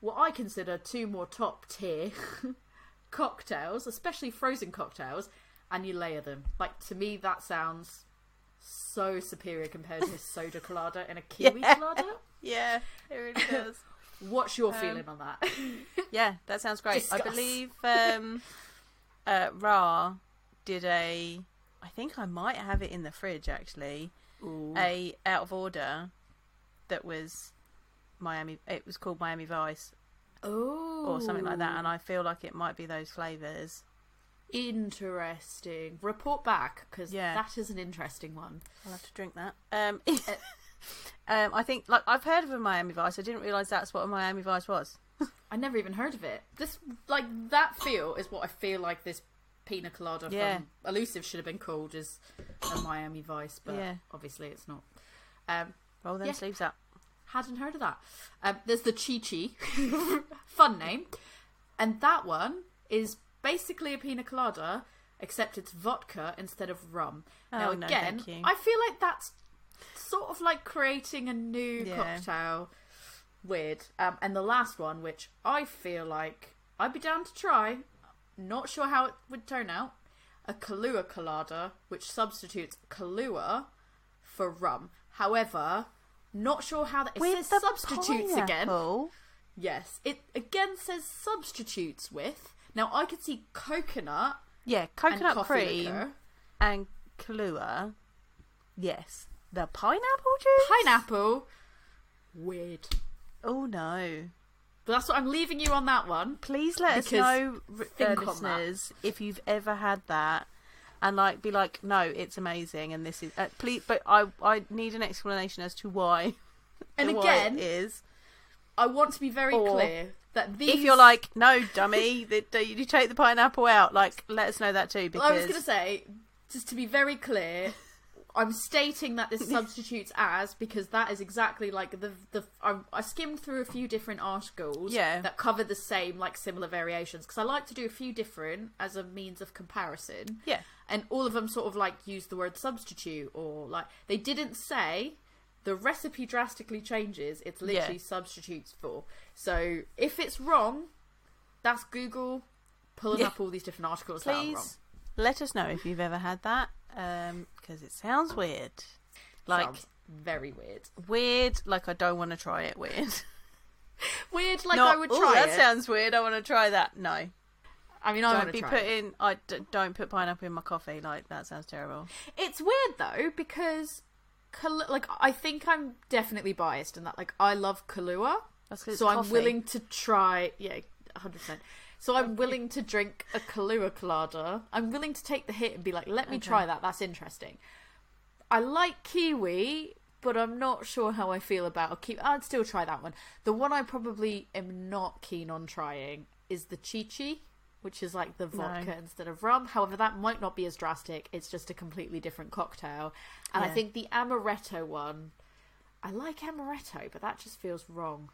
what I consider two more top tier <laughs> cocktails, especially frozen cocktails, and you layer them. Like to me, that sounds so superior compared to <laughs> soda colada and a kiwi Yeah. colada. Yeah, it really <laughs> does. What's your Um, feeling on that? <laughs> yeah, that sounds great. Discuss. I believe um, uh, Ra did a. I think I might have it in the fridge actually. A out of order that was Miami. It was called Miami Vice oh, or something like that, and I feel like it might be those flavors. Interesting. Report back because Yeah. that is an interesting one. I'll have to drink that. Um, <laughs> um, I think like I've heard of a Miami Vice. I didn't realize that's what a Miami Vice was. <laughs> I never even heard of it. This like that feel is what I feel like this pina colada Yeah. from Elusive should have been called as a Miami Vice, but Yeah. obviously it's not. Um, Roll them Yeah. sleeves up. hadn't heard of that. Um, there's the Chi Chi, <laughs> fun name, and that one is basically a pina colada, except it's vodka instead of rum. now Oh, no, again, you. I feel like that's sort of like creating a new Yeah. cocktail. Weird. Um, and the last one, which I feel like I'd be down to try. Not sure how it would turn out. A Kahlua colada, which substitutes Kahlua for rum. However, not sure how that. It With says substitutes again. pineapple? Yes, it again says substitutes with. Now I could see coconut Yeah, coconut coffee cream liqueur. and Kahlua. Yes. The pineapple juice? pineapple. Weird. Oh no. But that's what I'm leaving you on that one. Please let us know, uh, listeners, if you've ever had that, and like be like, no, it's amazing, and this is. Uh, please, but I I need an explanation as to why. And <laughs> why again, it is. I want to be very Or clear these. If you're like, no, dummy, that that you take the pineapple out, like, let us know that too. Because I was going to say, just to be very clear, I'm stating that this <laughs> substitutes as because that is exactly like the the. I, I skimmed through a few different articles Yeah. that cover the same like similar variations because I like to do a few different as a means of comparison. yeah, and all of them sort of like use the word substitute or like they didn't say the recipe drastically changes it's literally Yeah. substitutes for so if it's wrong that's google pulling Yeah. up all these different articles that are wrong please let us know if you've ever had that, um, because it sounds weird. Like Sounds very weird weird, like I don't want to try it. Weird. <laughs> weird like Not, i would try that it sounds weird. I want to try that. No, i mean i don't be try it. putting. I d- don't put pineapple in my coffee. Like that sounds terrible. It's weird though because Like I think I'm definitely biased in that like I love Kahlua, That's 'cause it's so I'm willing to try. Yeah, hundred percent. So I'm willing to drink a Kahlua colada. I'm willing to take the hit and be like, let me Okay. try that. That's interesting. I like kiwi, but I'm not sure how I feel about a kiwi. I'd still try that one. The one I probably am not keen on trying is the Chi Chi, which is like the vodka instead of rum. However, that might not be as drastic. It's just a completely different cocktail. And I think the amaretto one, I like amaretto, but that just feels wrong.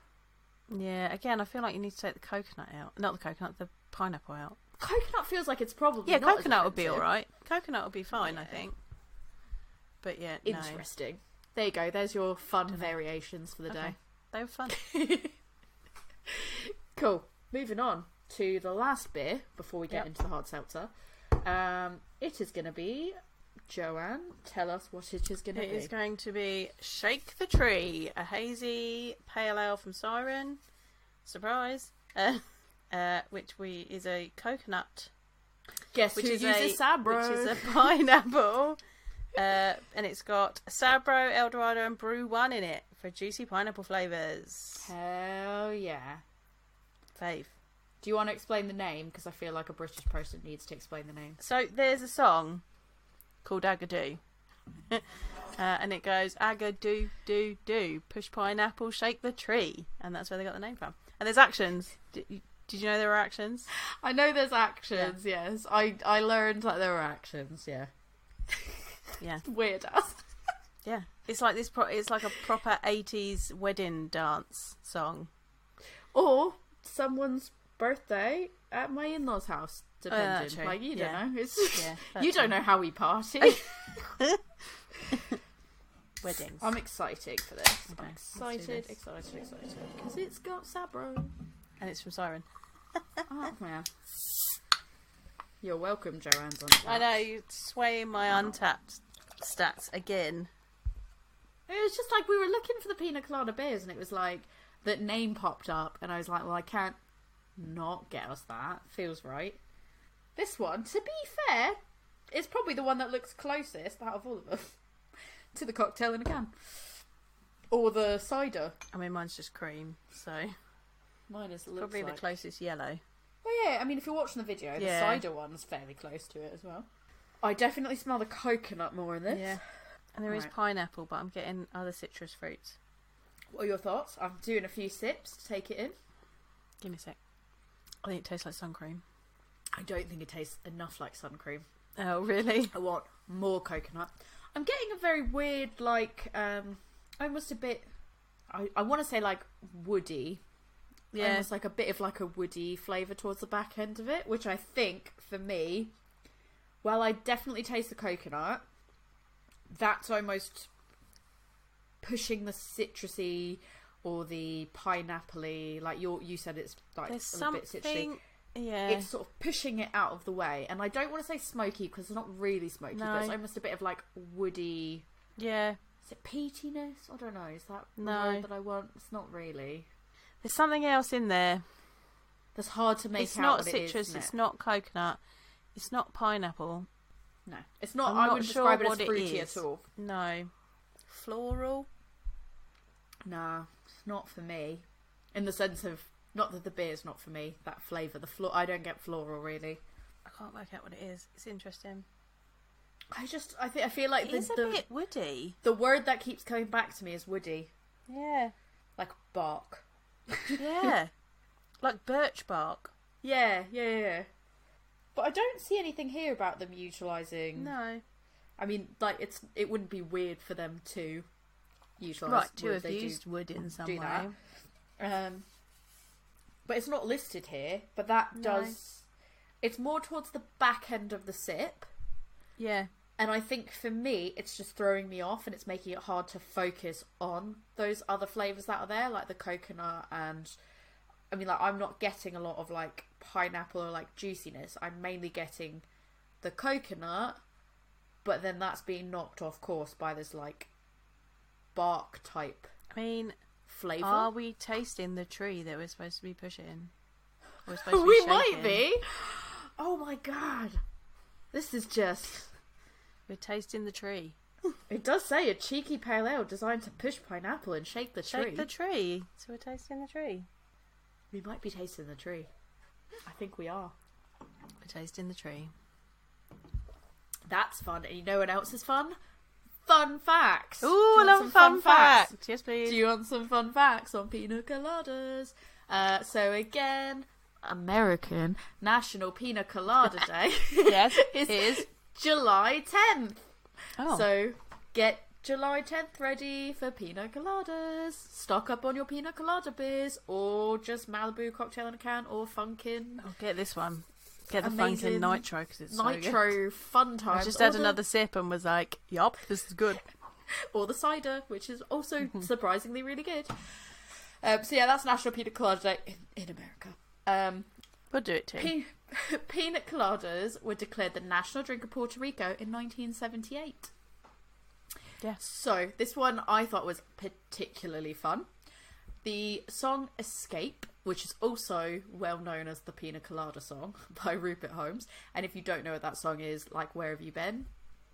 Yeah. Again, I feel like you need to take the coconut out. Not the coconut, the pineapple out. Coconut feels like it's probably Yeah, coconut would be all right. Coconut would be fine, I think. But yeah, no, Interesting. There you go. There's your fun variations for the Okay. they were fun. <laughs> cool. Moving on to the last beer before we get Yep. into the hard seltzer. Um, it is going to be Joanne. Tell us what it is going to be. It is going to be Shake the Tree, a hazy pale ale from Siren. Surprise. <laughs> Uh, uh, which we is a coconut, Guess which who is uses a Sabro? which is a <laughs> pineapple, Uh, and it's got Sabro, Eldorado, and BRU-1 in it for juicy pineapple flavors. Hell yeah. Fave. Do you want to explain the name? Because I feel like a British person needs to explain the name. So there's a song called Agadoo. <laughs> uh, and it goes Agadoo, do, do, push pineapple, shake the tree. And that's where they got the name from. And there's actions. Did you, did you know there were actions? I know there's actions, yes. I, I learned that there were actions, yeah. Yeah. <laughs> Weird ass. <laughs> Yeah. It's like this. Pro- it's like a proper '80s wedding dance song. Or someone's birthday at my in law's house, oh, depending. true. like, you Yeah. don't know. It's, Yeah, <laughs> you don't know how we party. <laughs> <laughs> Weddings. I'm excited for this. I'm excited, this. excited, excited. Because it's got Sabro. and it's from Siren. Oh, man. You're welcome, Joanne's on I know you swaying my Untappd stats again. It was just like we were looking for the pina colada beers, and it was like that name popped up, and I was like, well, I can't not get us that. Feels right. This one, to be fair, is probably the one that looks closest out of all of them <laughs> to the cocktail in a can, or the cider. I mean, mine's just cream, so Mine is probably like. the closest yellow. Oh yeah, I mean, if you're watching the video, the cider one's fairly close to it as well. I definitely smell the coconut more in this. Yeah. And there is Right. pineapple, but I'm getting other citrus fruits. What are your thoughts? I'm doing a few sips to take it in. Give me a sec. I think it tastes like sun cream. I don't think it tastes enough like sun cream. Oh, really? I want more coconut. I'm getting a very weird, like, um, almost a bit. I, I want to say like woody, Yeah. almost like a bit of like a woody flavour towards the back end of it, which I think for me, well, I definitely taste the coconut. That's almost pushing the citrusy or the pineapple like you you said it's like There's a bit citrusy something. Yeah. it's sort of pushing it out of the way. And I don't want to say smoky because it's not really smoky, No. but it's almost a bit of like woody. Yeah. Is it peatiness? I don't know. Is that No. that I want? It's not really. There's something else in there. That's hard to make it's out not what it is, citrus. isn't it's it? not coconut. It's not pineapple. No, it's not. I'm I not wouldn't sure describe it what as fruity is. at all. No. Floral. Nah, it's not for me. In the sense of not that the beer's not for me. That flavour, the floor I don't get floral really. I can't work out what it is. It's interesting. I just, I think, I feel like It the, is a the, bit woody. the word that keeps coming back to me is woody, Yeah. like bark. Yeah. <laughs> like birch bark. Yeah, yeah, yeah. But I don't see anything here about them utilising. No. I mean, like it's it wouldn't be weird for them to utilise. Right, to wood. have They do- used wood in some way. that. Um, but it's not listed here. But that No. does. It's more towards the back end of the sip, Yeah. and I think for me, it's just throwing me off, and it's making it hard to focus on those other flavors that are there, like the coconut and. I mean, like I'm not getting a lot of like pineapple or like juiciness. I'm mainly getting the coconut, but then that's being knocked off course by this like bark type I mean, flavor. are we tasting the tree that we're supposed to be pushing? We're supposed to be we might shaking. be. Oh my god, this is just. We're tasting the tree. It does say a cheeky pale ale designed to push pineapple and shake the tree. Shake the tree. So we're tasting the tree. We might be tasting the tree. I think we are. We're tasting the tree. That's fun. And you know what else is fun? Fun facts. Ooh, I love some fun, facts. Yes, please. Do you want some fun facts on pina coladas? Uh, so again, American National Pina Colada <laughs> Day. yes, <laughs> is is. July 10th. Oh, So get July 10th ready for pina coladas. Stock up on your pina colada beers, or just Malibu cocktail in a can, or Funkin' I'll get this one. Get the Amazing Funkin' Nitro because it's so good. Nitro Fun time. I just had the- another sip and was like, "Yup, this is good." <laughs> or the cider, which is also Mm-hmm. surprisingly really good. Um, so yeah, that's National Pina Colada Day in, in America. Um, We'll do it too. Pe- <laughs> pina coladas were declared the national drink of Puerto Rico in 1978. Yeah. So this one I thought was particularly fun. The song "Escape," which is also well known as the Pina Colada song <laughs> by Rupert Holmes, and if you don't know what that song is, like "Where Have You Been?"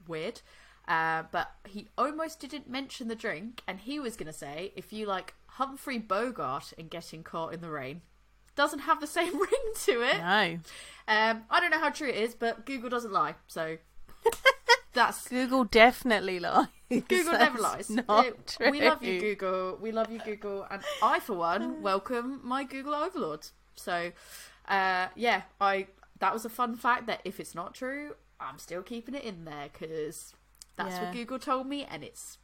Weird. Uh, but he almost didn't mention the drink, and he was going to say if you like Humphrey Bogart and getting caught in the rain, doesn't have the same <laughs> ring to it. No. Um, I don't know how true it is, but Google doesn't lie, so <laughs> that's Google definitely lies. Google <laughs> never lies. Not Uh, true. We love you, Google. We love you, Google. And I, for one, <sighs> welcome my Google overlords. So, uh, yeah, I that was a fun fact that if it's not true, I'm still keeping it in there because that's Yeah. what Google told me, and it's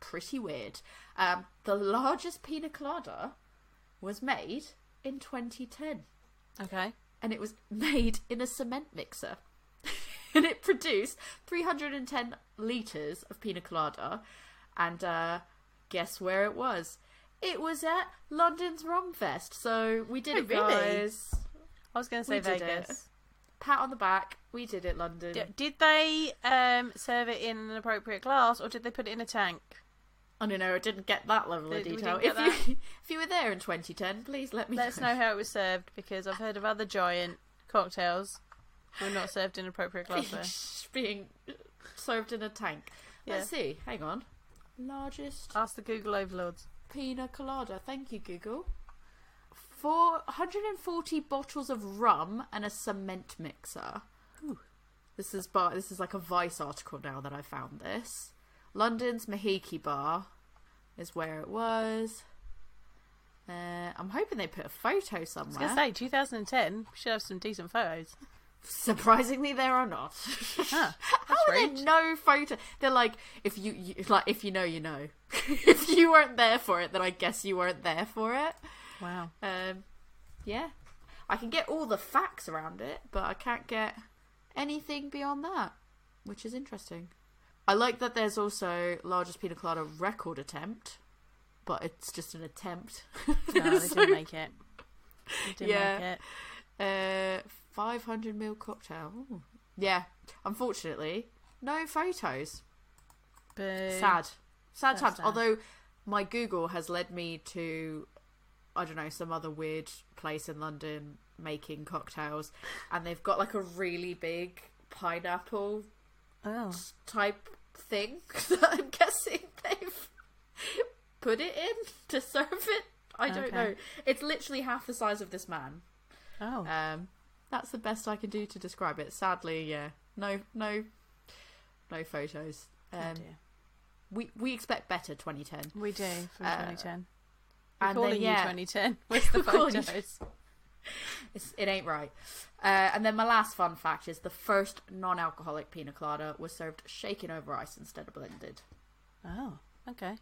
pretty weird. Um, the largest pina colada was made in 2010 Okay. and it was made in a cement mixer. <laughs> and it produced 310 litres of pina colada. And uh, guess where it was? It was at London's RumFest. So we did Oh, it, really? guys. I was going to say We did Vegas. Pat on the back. We did it, London. D- Did they um, serve it in an appropriate glass or did they put it in a tank? I don't know. I didn't get that level of Did- detail. If you <laughs> if you were there in 2010, please let me Let us know how it was served because I've heard of other giant cocktails who are not served in appropriate <laughs> glassware. being served in a tank. Let's see. Hang on. Largest Ask the Google overlords. Pina colada. Thank you, Google. 440 bottles of rum and a cement mixer. This is bar. This is like a Vice article now that I found this. London's Mahiki Bar is where it was. Uh, I'm hoping they put a photo I was somewhere. going to say 2010 we should have some decent photos. Surprisingly, there are not. Huh, <laughs> How are there no photo? They're like, if you, you like, if you know, you know. <laughs> if you weren't there for it, then I guess you weren't there for it. Wow. Um, yeah, I can get all the facts around it, but I can't get anything beyond that, which is interesting. I like that there's also largest pina colada record attempt, but it's just an attempt. No, they <laughs> So, didn't make it. They didn't Yeah. make it. uh, 500 ml cocktail. Ooh. Yeah, unfortunately, no photos. Boo. Sad, sad That's times. sad. Although my Google has led me to, I don't know, some other weird place in London making cocktails, and they've got like a really big pineapple Oh. type thing <laughs> that I'm guessing they've put it in to serve it. I don't Okay. know. It's literally half the size of this man. Oh. Um, that's the best I can do to describe it. Sadly, yeah, no, no, no photos. Oh Um, dear. we we expect better 2010. We do from uh, 2010. We're and calling then, you 2010. <laughs> Where's the We're calling you- photos? <laughs> It's, it ain't right. Uh, and then my last fun fact is the first non-alcoholic pina colada was served shaken over ice instead of blended. Oh, okay.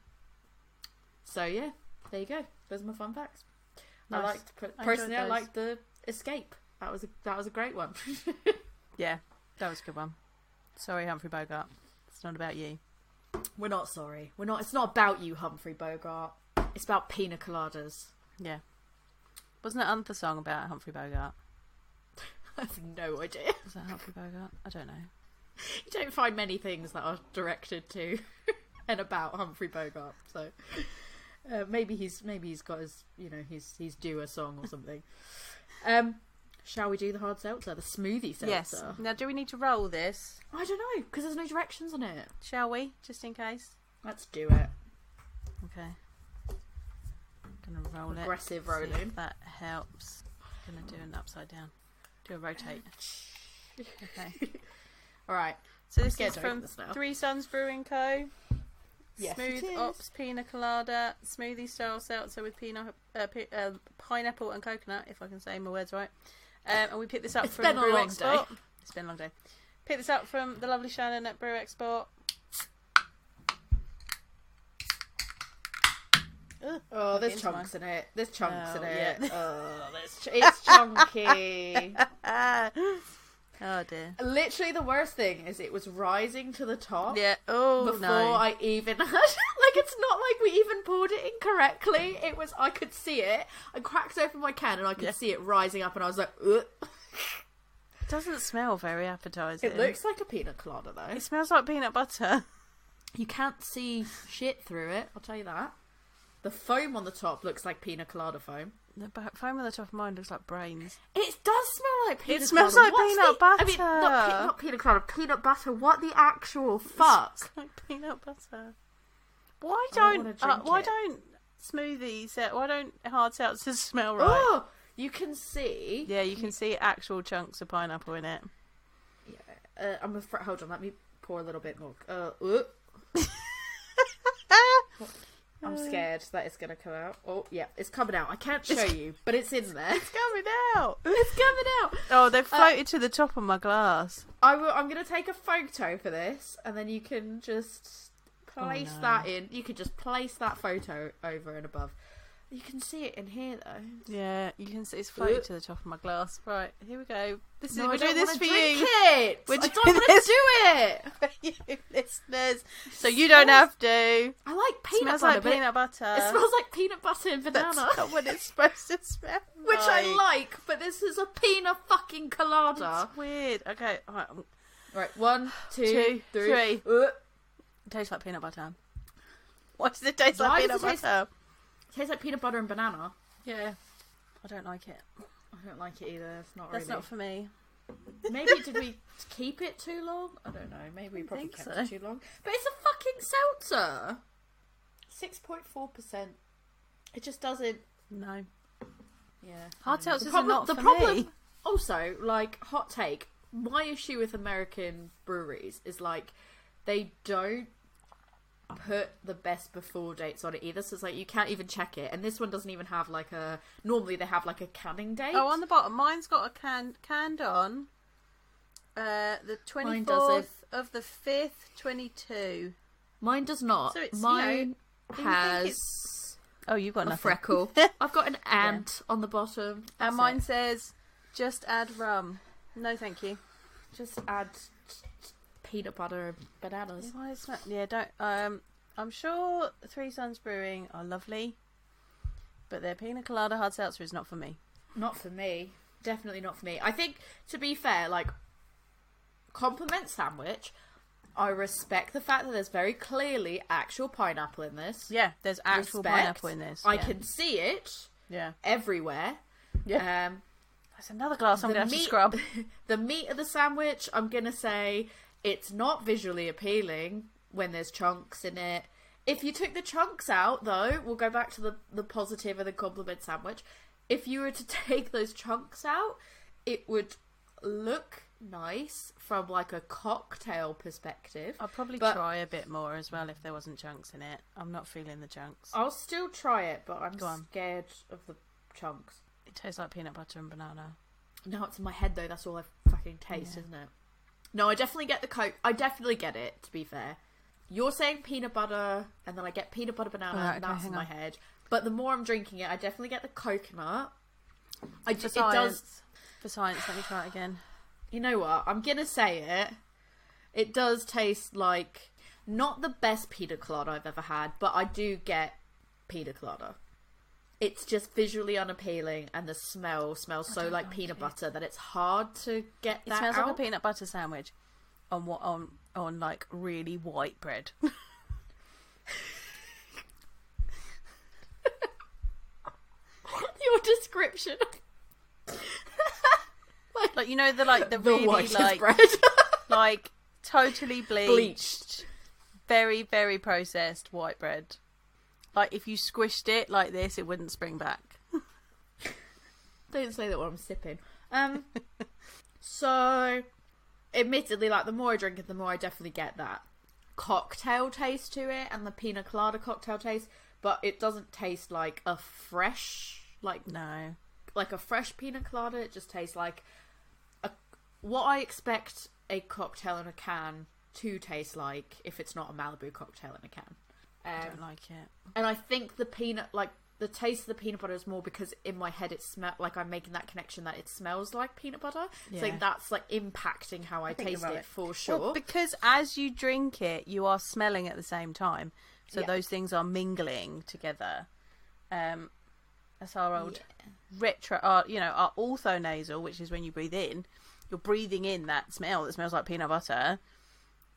So yeah, there you go. Those are my fun facts. I Nice. I enjoyed personally. I liked the escape. That was a, that was a great one. <laughs> Yeah, that was a good one. Sorry, Humphrey Bogart. It's not about you. We're not sorry. We're not. It's not about you, Humphrey Bogart. It's about pina coladas. Yeah. Wasn't that another song about Humphrey Bogart? <laughs> I have no idea. Was that Humphrey Bogart? I don't know. You don't find many things that are directed to <laughs> and about Humphrey Bogart. So uh, maybe he's maybe he's got his you know he's he's due a song or something. Um, shall we do the hard seltzer, the smoothie seltzer? Yes. Now, do we need to roll this? I don't know because there's no directions on it. Shall we? Just in case. Let's do it. Okay. I'm Gonna roll it. Aggressive See if rolling. that helps. I'm Gonna do an upside down. Do a rotate. Okay. <laughs> All right. So this is from this. Three Sons Brewing Co. Yes, Smooth. Ops Pina Colada Smoothie Style Seltzer with uh, pi- uh, pineapple and coconut, if I can say my words right. Um, and we picked this up It's from been a Brew long Export. It's been a long day. Picked this up from the lovely Shannon at Brew Export. Ugh. Oh, there's chunks in it. There's chunks Oh, in it. yeah. <laughs> Oh, there's ch- it's chunky. <laughs> oh dear. Literally, the worst thing is it was rising to the top. Yeah. Oh before no. I even <laughs> had like it's not like we even poured it incorrectly. It was I could see it. I cracked open my can and I could Yeah. see it rising up, and I was like, Ugh. It doesn't smell very appetizing. it looks like a peanut colada though. It smells like peanut butter. You can't see shit through it. I'll tell you that. The foam on the top looks like pina colada foam. The foam on the top of mine looks like brains. It does smell like peanut butter. It smells colada. like What's peanut the- I mean, not, butter. pe- not peanut colada, peanut butter. What the actual fuck? It's like peanut butter. Why don't don't, uh, why it. don't smoothies? Uh, why don't hard seltzers <laughs> smell right? Oh, you can see. Yeah, you can see actual chunks of pineapple in it. Uh, I'm afraid. Hold on, let me pour a little bit more. Uh. <laughs> I'm uh. scared that it's gonna come out. Oh, yeah, it's coming out. I can't show you, but it's in there. It's coming out. It's coming out. Oh, they've uh, floated to the top of my glass. I will. I'm gonna take a photo for this, and then you can just oh, place no. that in. You could just place that photo over and above. You can see it in here though. Yeah, you can see it's floated to the top of my glass. Right, here we go. This is No, we're I don't doing this for you, It. We're I don't doing want this- to do it. <laughs> for you listeners. So you don't have to. I like peanut smells butter, like it- peanut butter. It smells like peanut butter and banana. That's not what it's supposed to smell. <laughs> Which I like. but this is a peanut fucking colada. It's weird. Okay, all right. Right, one, two, Two, three. three. It tastes like peanut butter. Why does it taste Why like peanut it taste- butter? Tastes like peanut butter and banana. Yeah, I don't like it. I don't like it either. It's not really. That's really. not for me. Maybe did we <laughs> keep it too long? I don't know. Maybe we probably kept so. it too long. But it's a fucking seltzer. Six point four percent. It just doesn't. No. Yeah. Hard seltzers the are problem, not the for problem, me. Also, like hot take. My issue with American breweries is like they don't put the best before dates on it either. So it's like you can't even check it. And this one doesn't even have like a. Normally they have like a canning date. Oh, on the bottom, mine's got a can canned on. Uh, the twenty Mine doesn't. fourth of the fifth, twenty two. Mine does not. So it's, Mine you think has Oh, you've got a nothing. freckle. <laughs> I've got an ant on the bottom. That's And mine it. says, "Just add rum." No, thank you. just add peanut butter and bananas. Why is that? Yeah, don't. Um, I'm sure Three Sons Brewing are lovely, but their pina colada hard seltzer is not for me. Not for me. Definitely not for me. I think to be fair, like compliment sandwich. I respect the fact that there's very clearly actual pineapple in this. Yeah, there's actual Respect. pineapple in this. I can see it Yeah. everywhere. Yeah. Um, That's another glass I'm gonna have to scrub. <laughs> the meat of the sandwich, I'm gonna say it's not visually appealing when there's chunks in it. If you took the chunks out, though, we'll go back to the the positive of the compliment sandwich. If you were to <laughs> take those chunks out, it would look nice from like a cocktail perspective. I'd probably But- try a bit more as well if there wasn't chunks in it. I'm not feeling the chunks. I'll still try it, but I'm scared of the chunks. It tastes like peanut butter and banana. No, it's in my head though. That's all I fucking taste, Yeah. isn't it? No, I definitely get the coke. I definitely get it. To be fair, you're saying peanut butter, and then I get peanut butter banana, Alright, and okay, that's in my on. head. But the more I'm drinking it, I definitely get the coconut. I just, it does. For science, let me try it again. You know what? I'm gonna say it. It does taste like not the best pina colada I've ever had, but I do get pina colada. It's just visually unappealing, and the smell smells so like like peanut butter that it's hard to get It that smells out. like a peanut butter sandwich on what on on like really white bread. <laughs> <laughs> Your description. <laughs> like you know the like the, The really whitest like bread. like totally bleached, Bleached. very very processed white bread. Like if you squished it like this, it wouldn't spring back. <laughs> Don't say that while I'm sipping. Um. <laughs> so, admittedly, like the more I drink it, the more I definitely get that cocktail taste to it, and the pina colada cocktail taste. But it doesn't taste like a fresh, like No, like a fresh pina colada. It just tastes like a what I expect a cocktail in a can to taste like if it's not a Malibu cocktail in a can. I Um, don't like it. and I think the peanut, like the taste of the peanut butter, is more because in my head it smell like I'm making that connection that it smells like peanut butter. So Yeah. like that's like impacting how I, think taste you're it for sure. Well, because as you drink it, you are smelling at the same time, so Yeah. those things are mingling together. Um, that's our old retro, uh, you know, our orthonasal, which is when you breathe in, you're breathing in that smell that smells like peanut butter.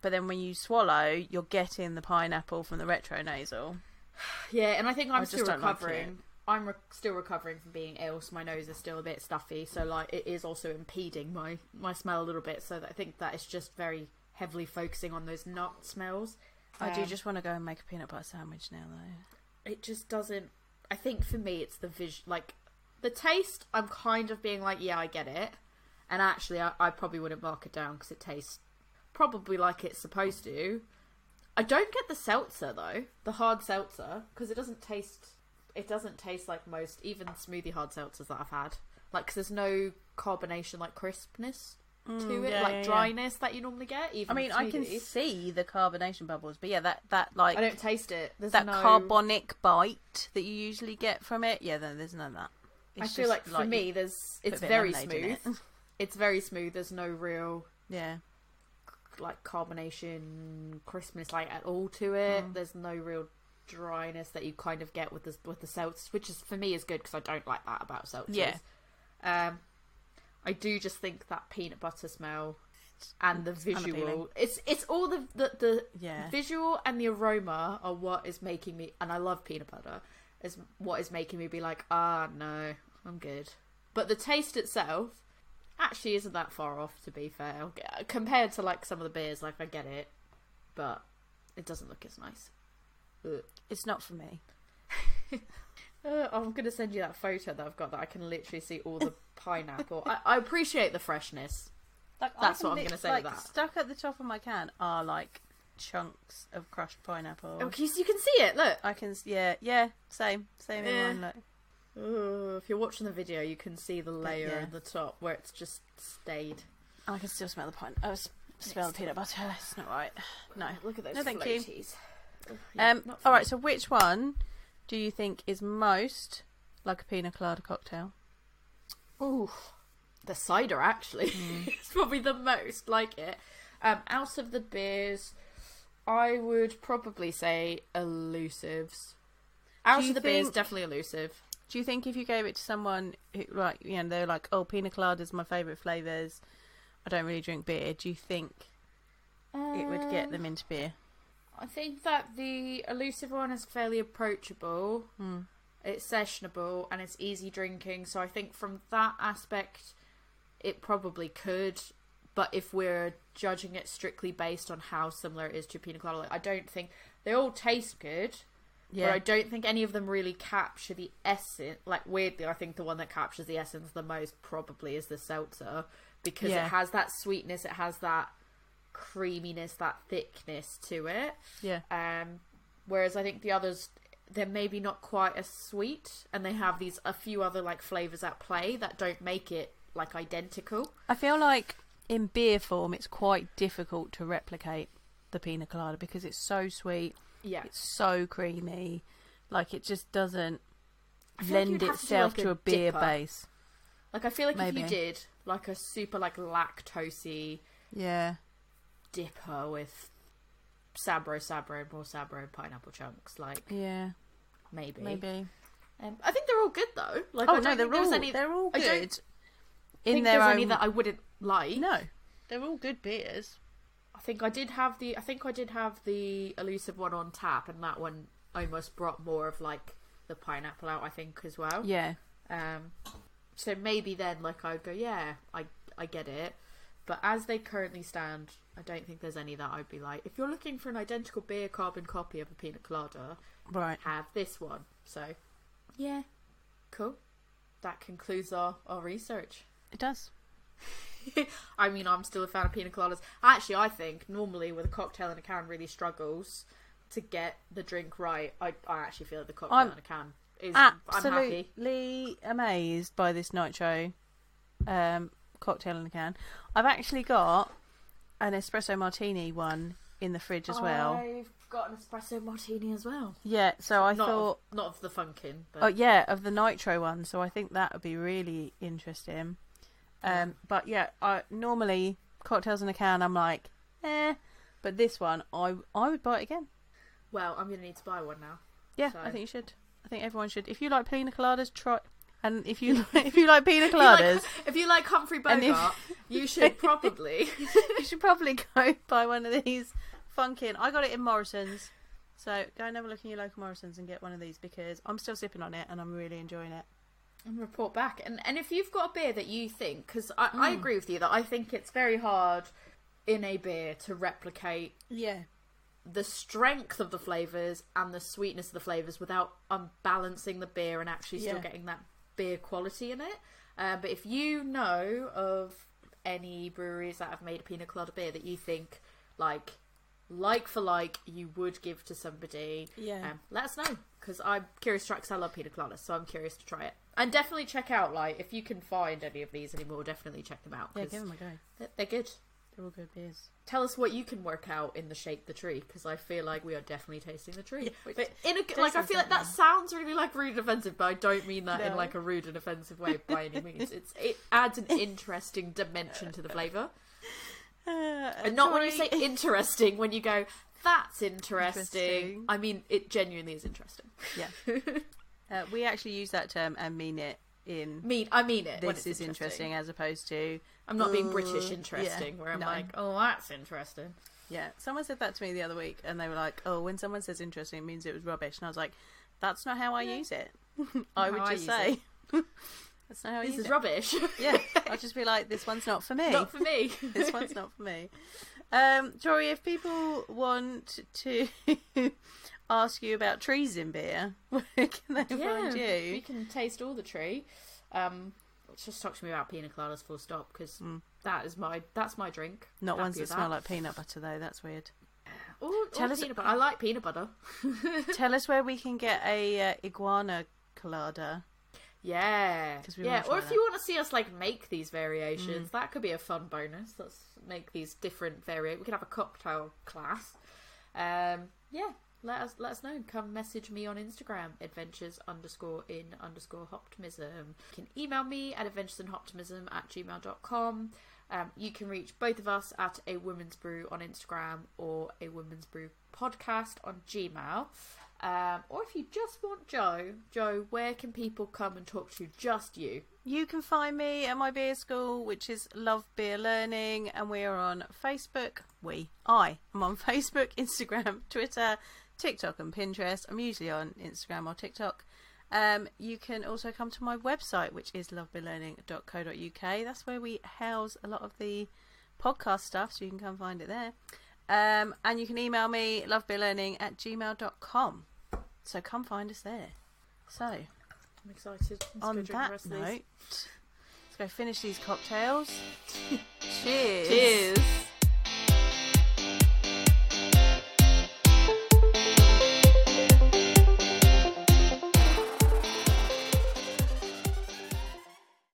But then when you swallow, you're getting the pineapple from the retronasal. <sighs> yeah, and I think I'm I still don't like recovering. I'm re- still recovering from being ill, so my nose is still a bit stuffy. So like it is also impeding my my smell a little bit. So that I think that it's just very heavily focusing on those nut smells. I do Um, just want to go and make a peanut butter sandwich now, though. it just doesn't i think for me it's the vis like the taste i'm kind of being like yeah i get it and actually i, I probably wouldn't mark it down because it tastes probably like it's supposed to i don't get the seltzer though the hard seltzer because it doesn't taste it doesn't taste like most even smoothie hard seltzers that i've had Like, cause there's no carbonation like crispness to Mm, it yeah, like yeah, yeah. dryness that you normally get even I mean, I can see the carbonation bubbles, but yeah, that that like i don't taste it there's that no carbonic bite that you usually get from it. Yeah, then there's none of that. i It's feel just like for me there's it's very smooth it. <laughs> it's very smooth. There's no real Yeah, like carbonation, crispness like at all to it. Mm. There's no real dryness that you kind of get with the with the seltzers, which is for me is good because I don't like that about seltzers. Yeah. Um, I do just think that peanut butter smell and the visual. It's it's all the the, the yeah. visual and the aroma are what is making me and I love peanut butter is what is making me be like ah no I'm good but the taste itself actually isn't that far off to be fair compared to like some of the beers like I get it but it doesn't look as nice Ugh. It's not for me. <laughs> Uh, I'm gonna send you that photo that I've got that I can literally see all the pineapple I, I appreciate the freshness Like That's what I'm gonna say Like to that. stuck at the top of my can are like chunks of crushed pineapple. oh you you can see it look I can, yeah, yeah, same, same in Yeah. one. Look. Ugh, if you're watching the video you can see the layer yeah. in the top where it's just stayed And I can still smell the pine. Oh, s- smell the peanut butter. It's not right. No. Look at those No, thank you. floaties. Ugh, yeah, Um. All right. So, which one do you think is most like a pina colada cocktail? Ooh, the cider actually Mm. <laughs> is probably the most like it. Um, out of the beers, I would probably say elusives. Out of the beers, definitely elusive. Do you think if you gave it to someone who, like, you know, they're like, "Oh, pina colada's my favorite flavors. I don't really drink beer." Do you think it would get Um, them into beer? I think that the elusive one is fairly approachable. Hmm. It's sessionable and it's easy drinking. So I think from that aspect, it probably could. But if we're judging it strictly based on how similar it is to pina colada, like, I don't think they all taste good. But Yeah. I don't think any of them really capture the essence. Like weirdly, I think the one that captures the essence the most probably is the seltzer because Yeah. it has that sweetness, it has that creaminess, that thickness to it. yeah. Um, whereas I think the others, they're maybe not quite as sweet, and they have these a few other like flavors at play that don't make it like identical. I feel like in beer form, it's quite difficult to replicate the pina colada because it's so sweet, Yeah, it's so creamy, like it just doesn't feel like lend to itself like, to a beer dipper. base. like I feel like if you did like a super like lactosey Yeah, DIPA with Sabro, Sabro, more Sabro pineapple chunks, like yeah, maybe. maybe. Um, I think they're all good though. Like, oh I no, don't they're think there's all any. they're all I don't good. in In there's their any own that I wouldn't like. no, they're all good beers. I think I did have the I think I did have the elusive one on tap, and that one almost brought more of like the pineapple out. I think as well. Yeah, Um, so maybe then like I'd go, yeah, I I get it. But as they currently stand, I don't think there's any that I'd be like, if you're looking for an identical beer carbon copy of a pina colada, right. have this one. So, yeah, cool. That concludes our, our research. It does. <laughs> I mean, I'm still a fan of pina coladas. Actually, I think normally with a cocktail in a can really struggles to get the drink right. I, I actually feel like the cocktail I'm in a can is. I'm happy. Absolutely amazed by this nitro um, cocktail in a can. I've actually got an espresso martini one in the fridge as well. I've got an espresso martini as well. Yeah, so I not thought, of, not of the funkin, but oh yeah, of the nitro one. So I think that would be really interesting. Um, but yeah, I normally cocktails in a can. I'm like, eh, but this one, I I would buy it again. well, I'm gonna need to buy one now. Yeah, So- I think you should. I think everyone should. If you like pina coladas, try. And if you <laughs> if you like pina If you like- coladas, <laughs> If you like Humphrey And if- Bogart, <laughs> you should probably. you should probably go buy one of these. Funkin'. I got it in Morrison's. So go and have a look in your local Morrison's and get one of these because I'm still sipping on it and I'm really enjoying it. And report back. And and if you've got a beer that you think, because I, I Mm. agree with you that I think it's very hard in a beer to replicate Yeah. the strength of the flavors and the sweetness of the flavors without unbalancing the beer and actually still Yeah. getting that beer quality in it. Uh, but if you know of any breweries that have made a pina colada beer that you think like like for like you would give to somebody Yeah. um, let us know because I'm curious to try 'cause I love pina coladas, so I'm curious to try it. And definitely check out like if you can find any of these anymore, definitely check them out yeah, give them a go. they're, they're good. They're all good beers. Tell us what you can work out in the shake the tree because I feel like we are definitely tasting the tree. Yeah, but in a like I feel like that sounds really like rude and offensive, but I don't mean that in like a rude and offensive way by any means. It's it adds an interesting dimension to the flavour, Uh, and not when you say <laughs> interesting when you go. That's interesting. Interesting. I mean, it genuinely is interesting. Yeah. <laughs> uh, we actually use that term and mean it in mean, I mean it. this is interesting as opposed to I'm not being British yeah, interesting, where I'm no. like, oh, that's interesting. yeah. Someone said that to me the other week, and they were like, "Oh, when someone says interesting, it means it was rubbish." And I was like, "That's not how I Yeah. use it. <laughs> <laughs> I would how I just say." <laughs> That's not how I This use is it. rubbish. Yeah, I'll just be like, "This one's not for me. not for me. this one's not for me." Um, Tori, if people want to ask you about trees in beer, <laughs> where can they find you you? can taste all the tree. Um, just talk to me about pina coladas full stop because Mm. that is my that's my drink. Not Happy ones that with smell like peanut butter, though. That's weird. <sighs> Or, Tell or us- peanut butter. I like peanut butter. <laughs> Tell us where we can get a uh, iguana colada. Yeah, yeah. Or if that. you want to see us like make these variations, Mm. that could be a fun bonus. Let's make these different variant. We could have a cocktail class. Um, yeah. Let us let us know. Come message me on Instagram, adventures underscore in underscore hoptimism. You can email me at adventuresinhoptimism at gmail.com. Um, you can reach both of us at a woman's brew on Instagram or a woman's brew podcast on Gmail. Um, or if you just want Jo, Jo, where can people come and talk to just you? You can find me at my beer school, which is Love Beer Learning, and we are on Facebook. We, I, am on <laughs> Facebook, Instagram, Twitter, TikTok, and Pinterest. I'm usually on Instagram or TikTok. Um, you can also come to my website, which is lovebeerlearning.co.uk. That's where we house a lot of the podcast stuff, so you can come find it there. Um, and you can email me lovebelearning at gmail.com. So come find us there. So, I'm excited. Let's on that rest of these. note, let's go finish these cocktails. <laughs> Cheers. Cheers.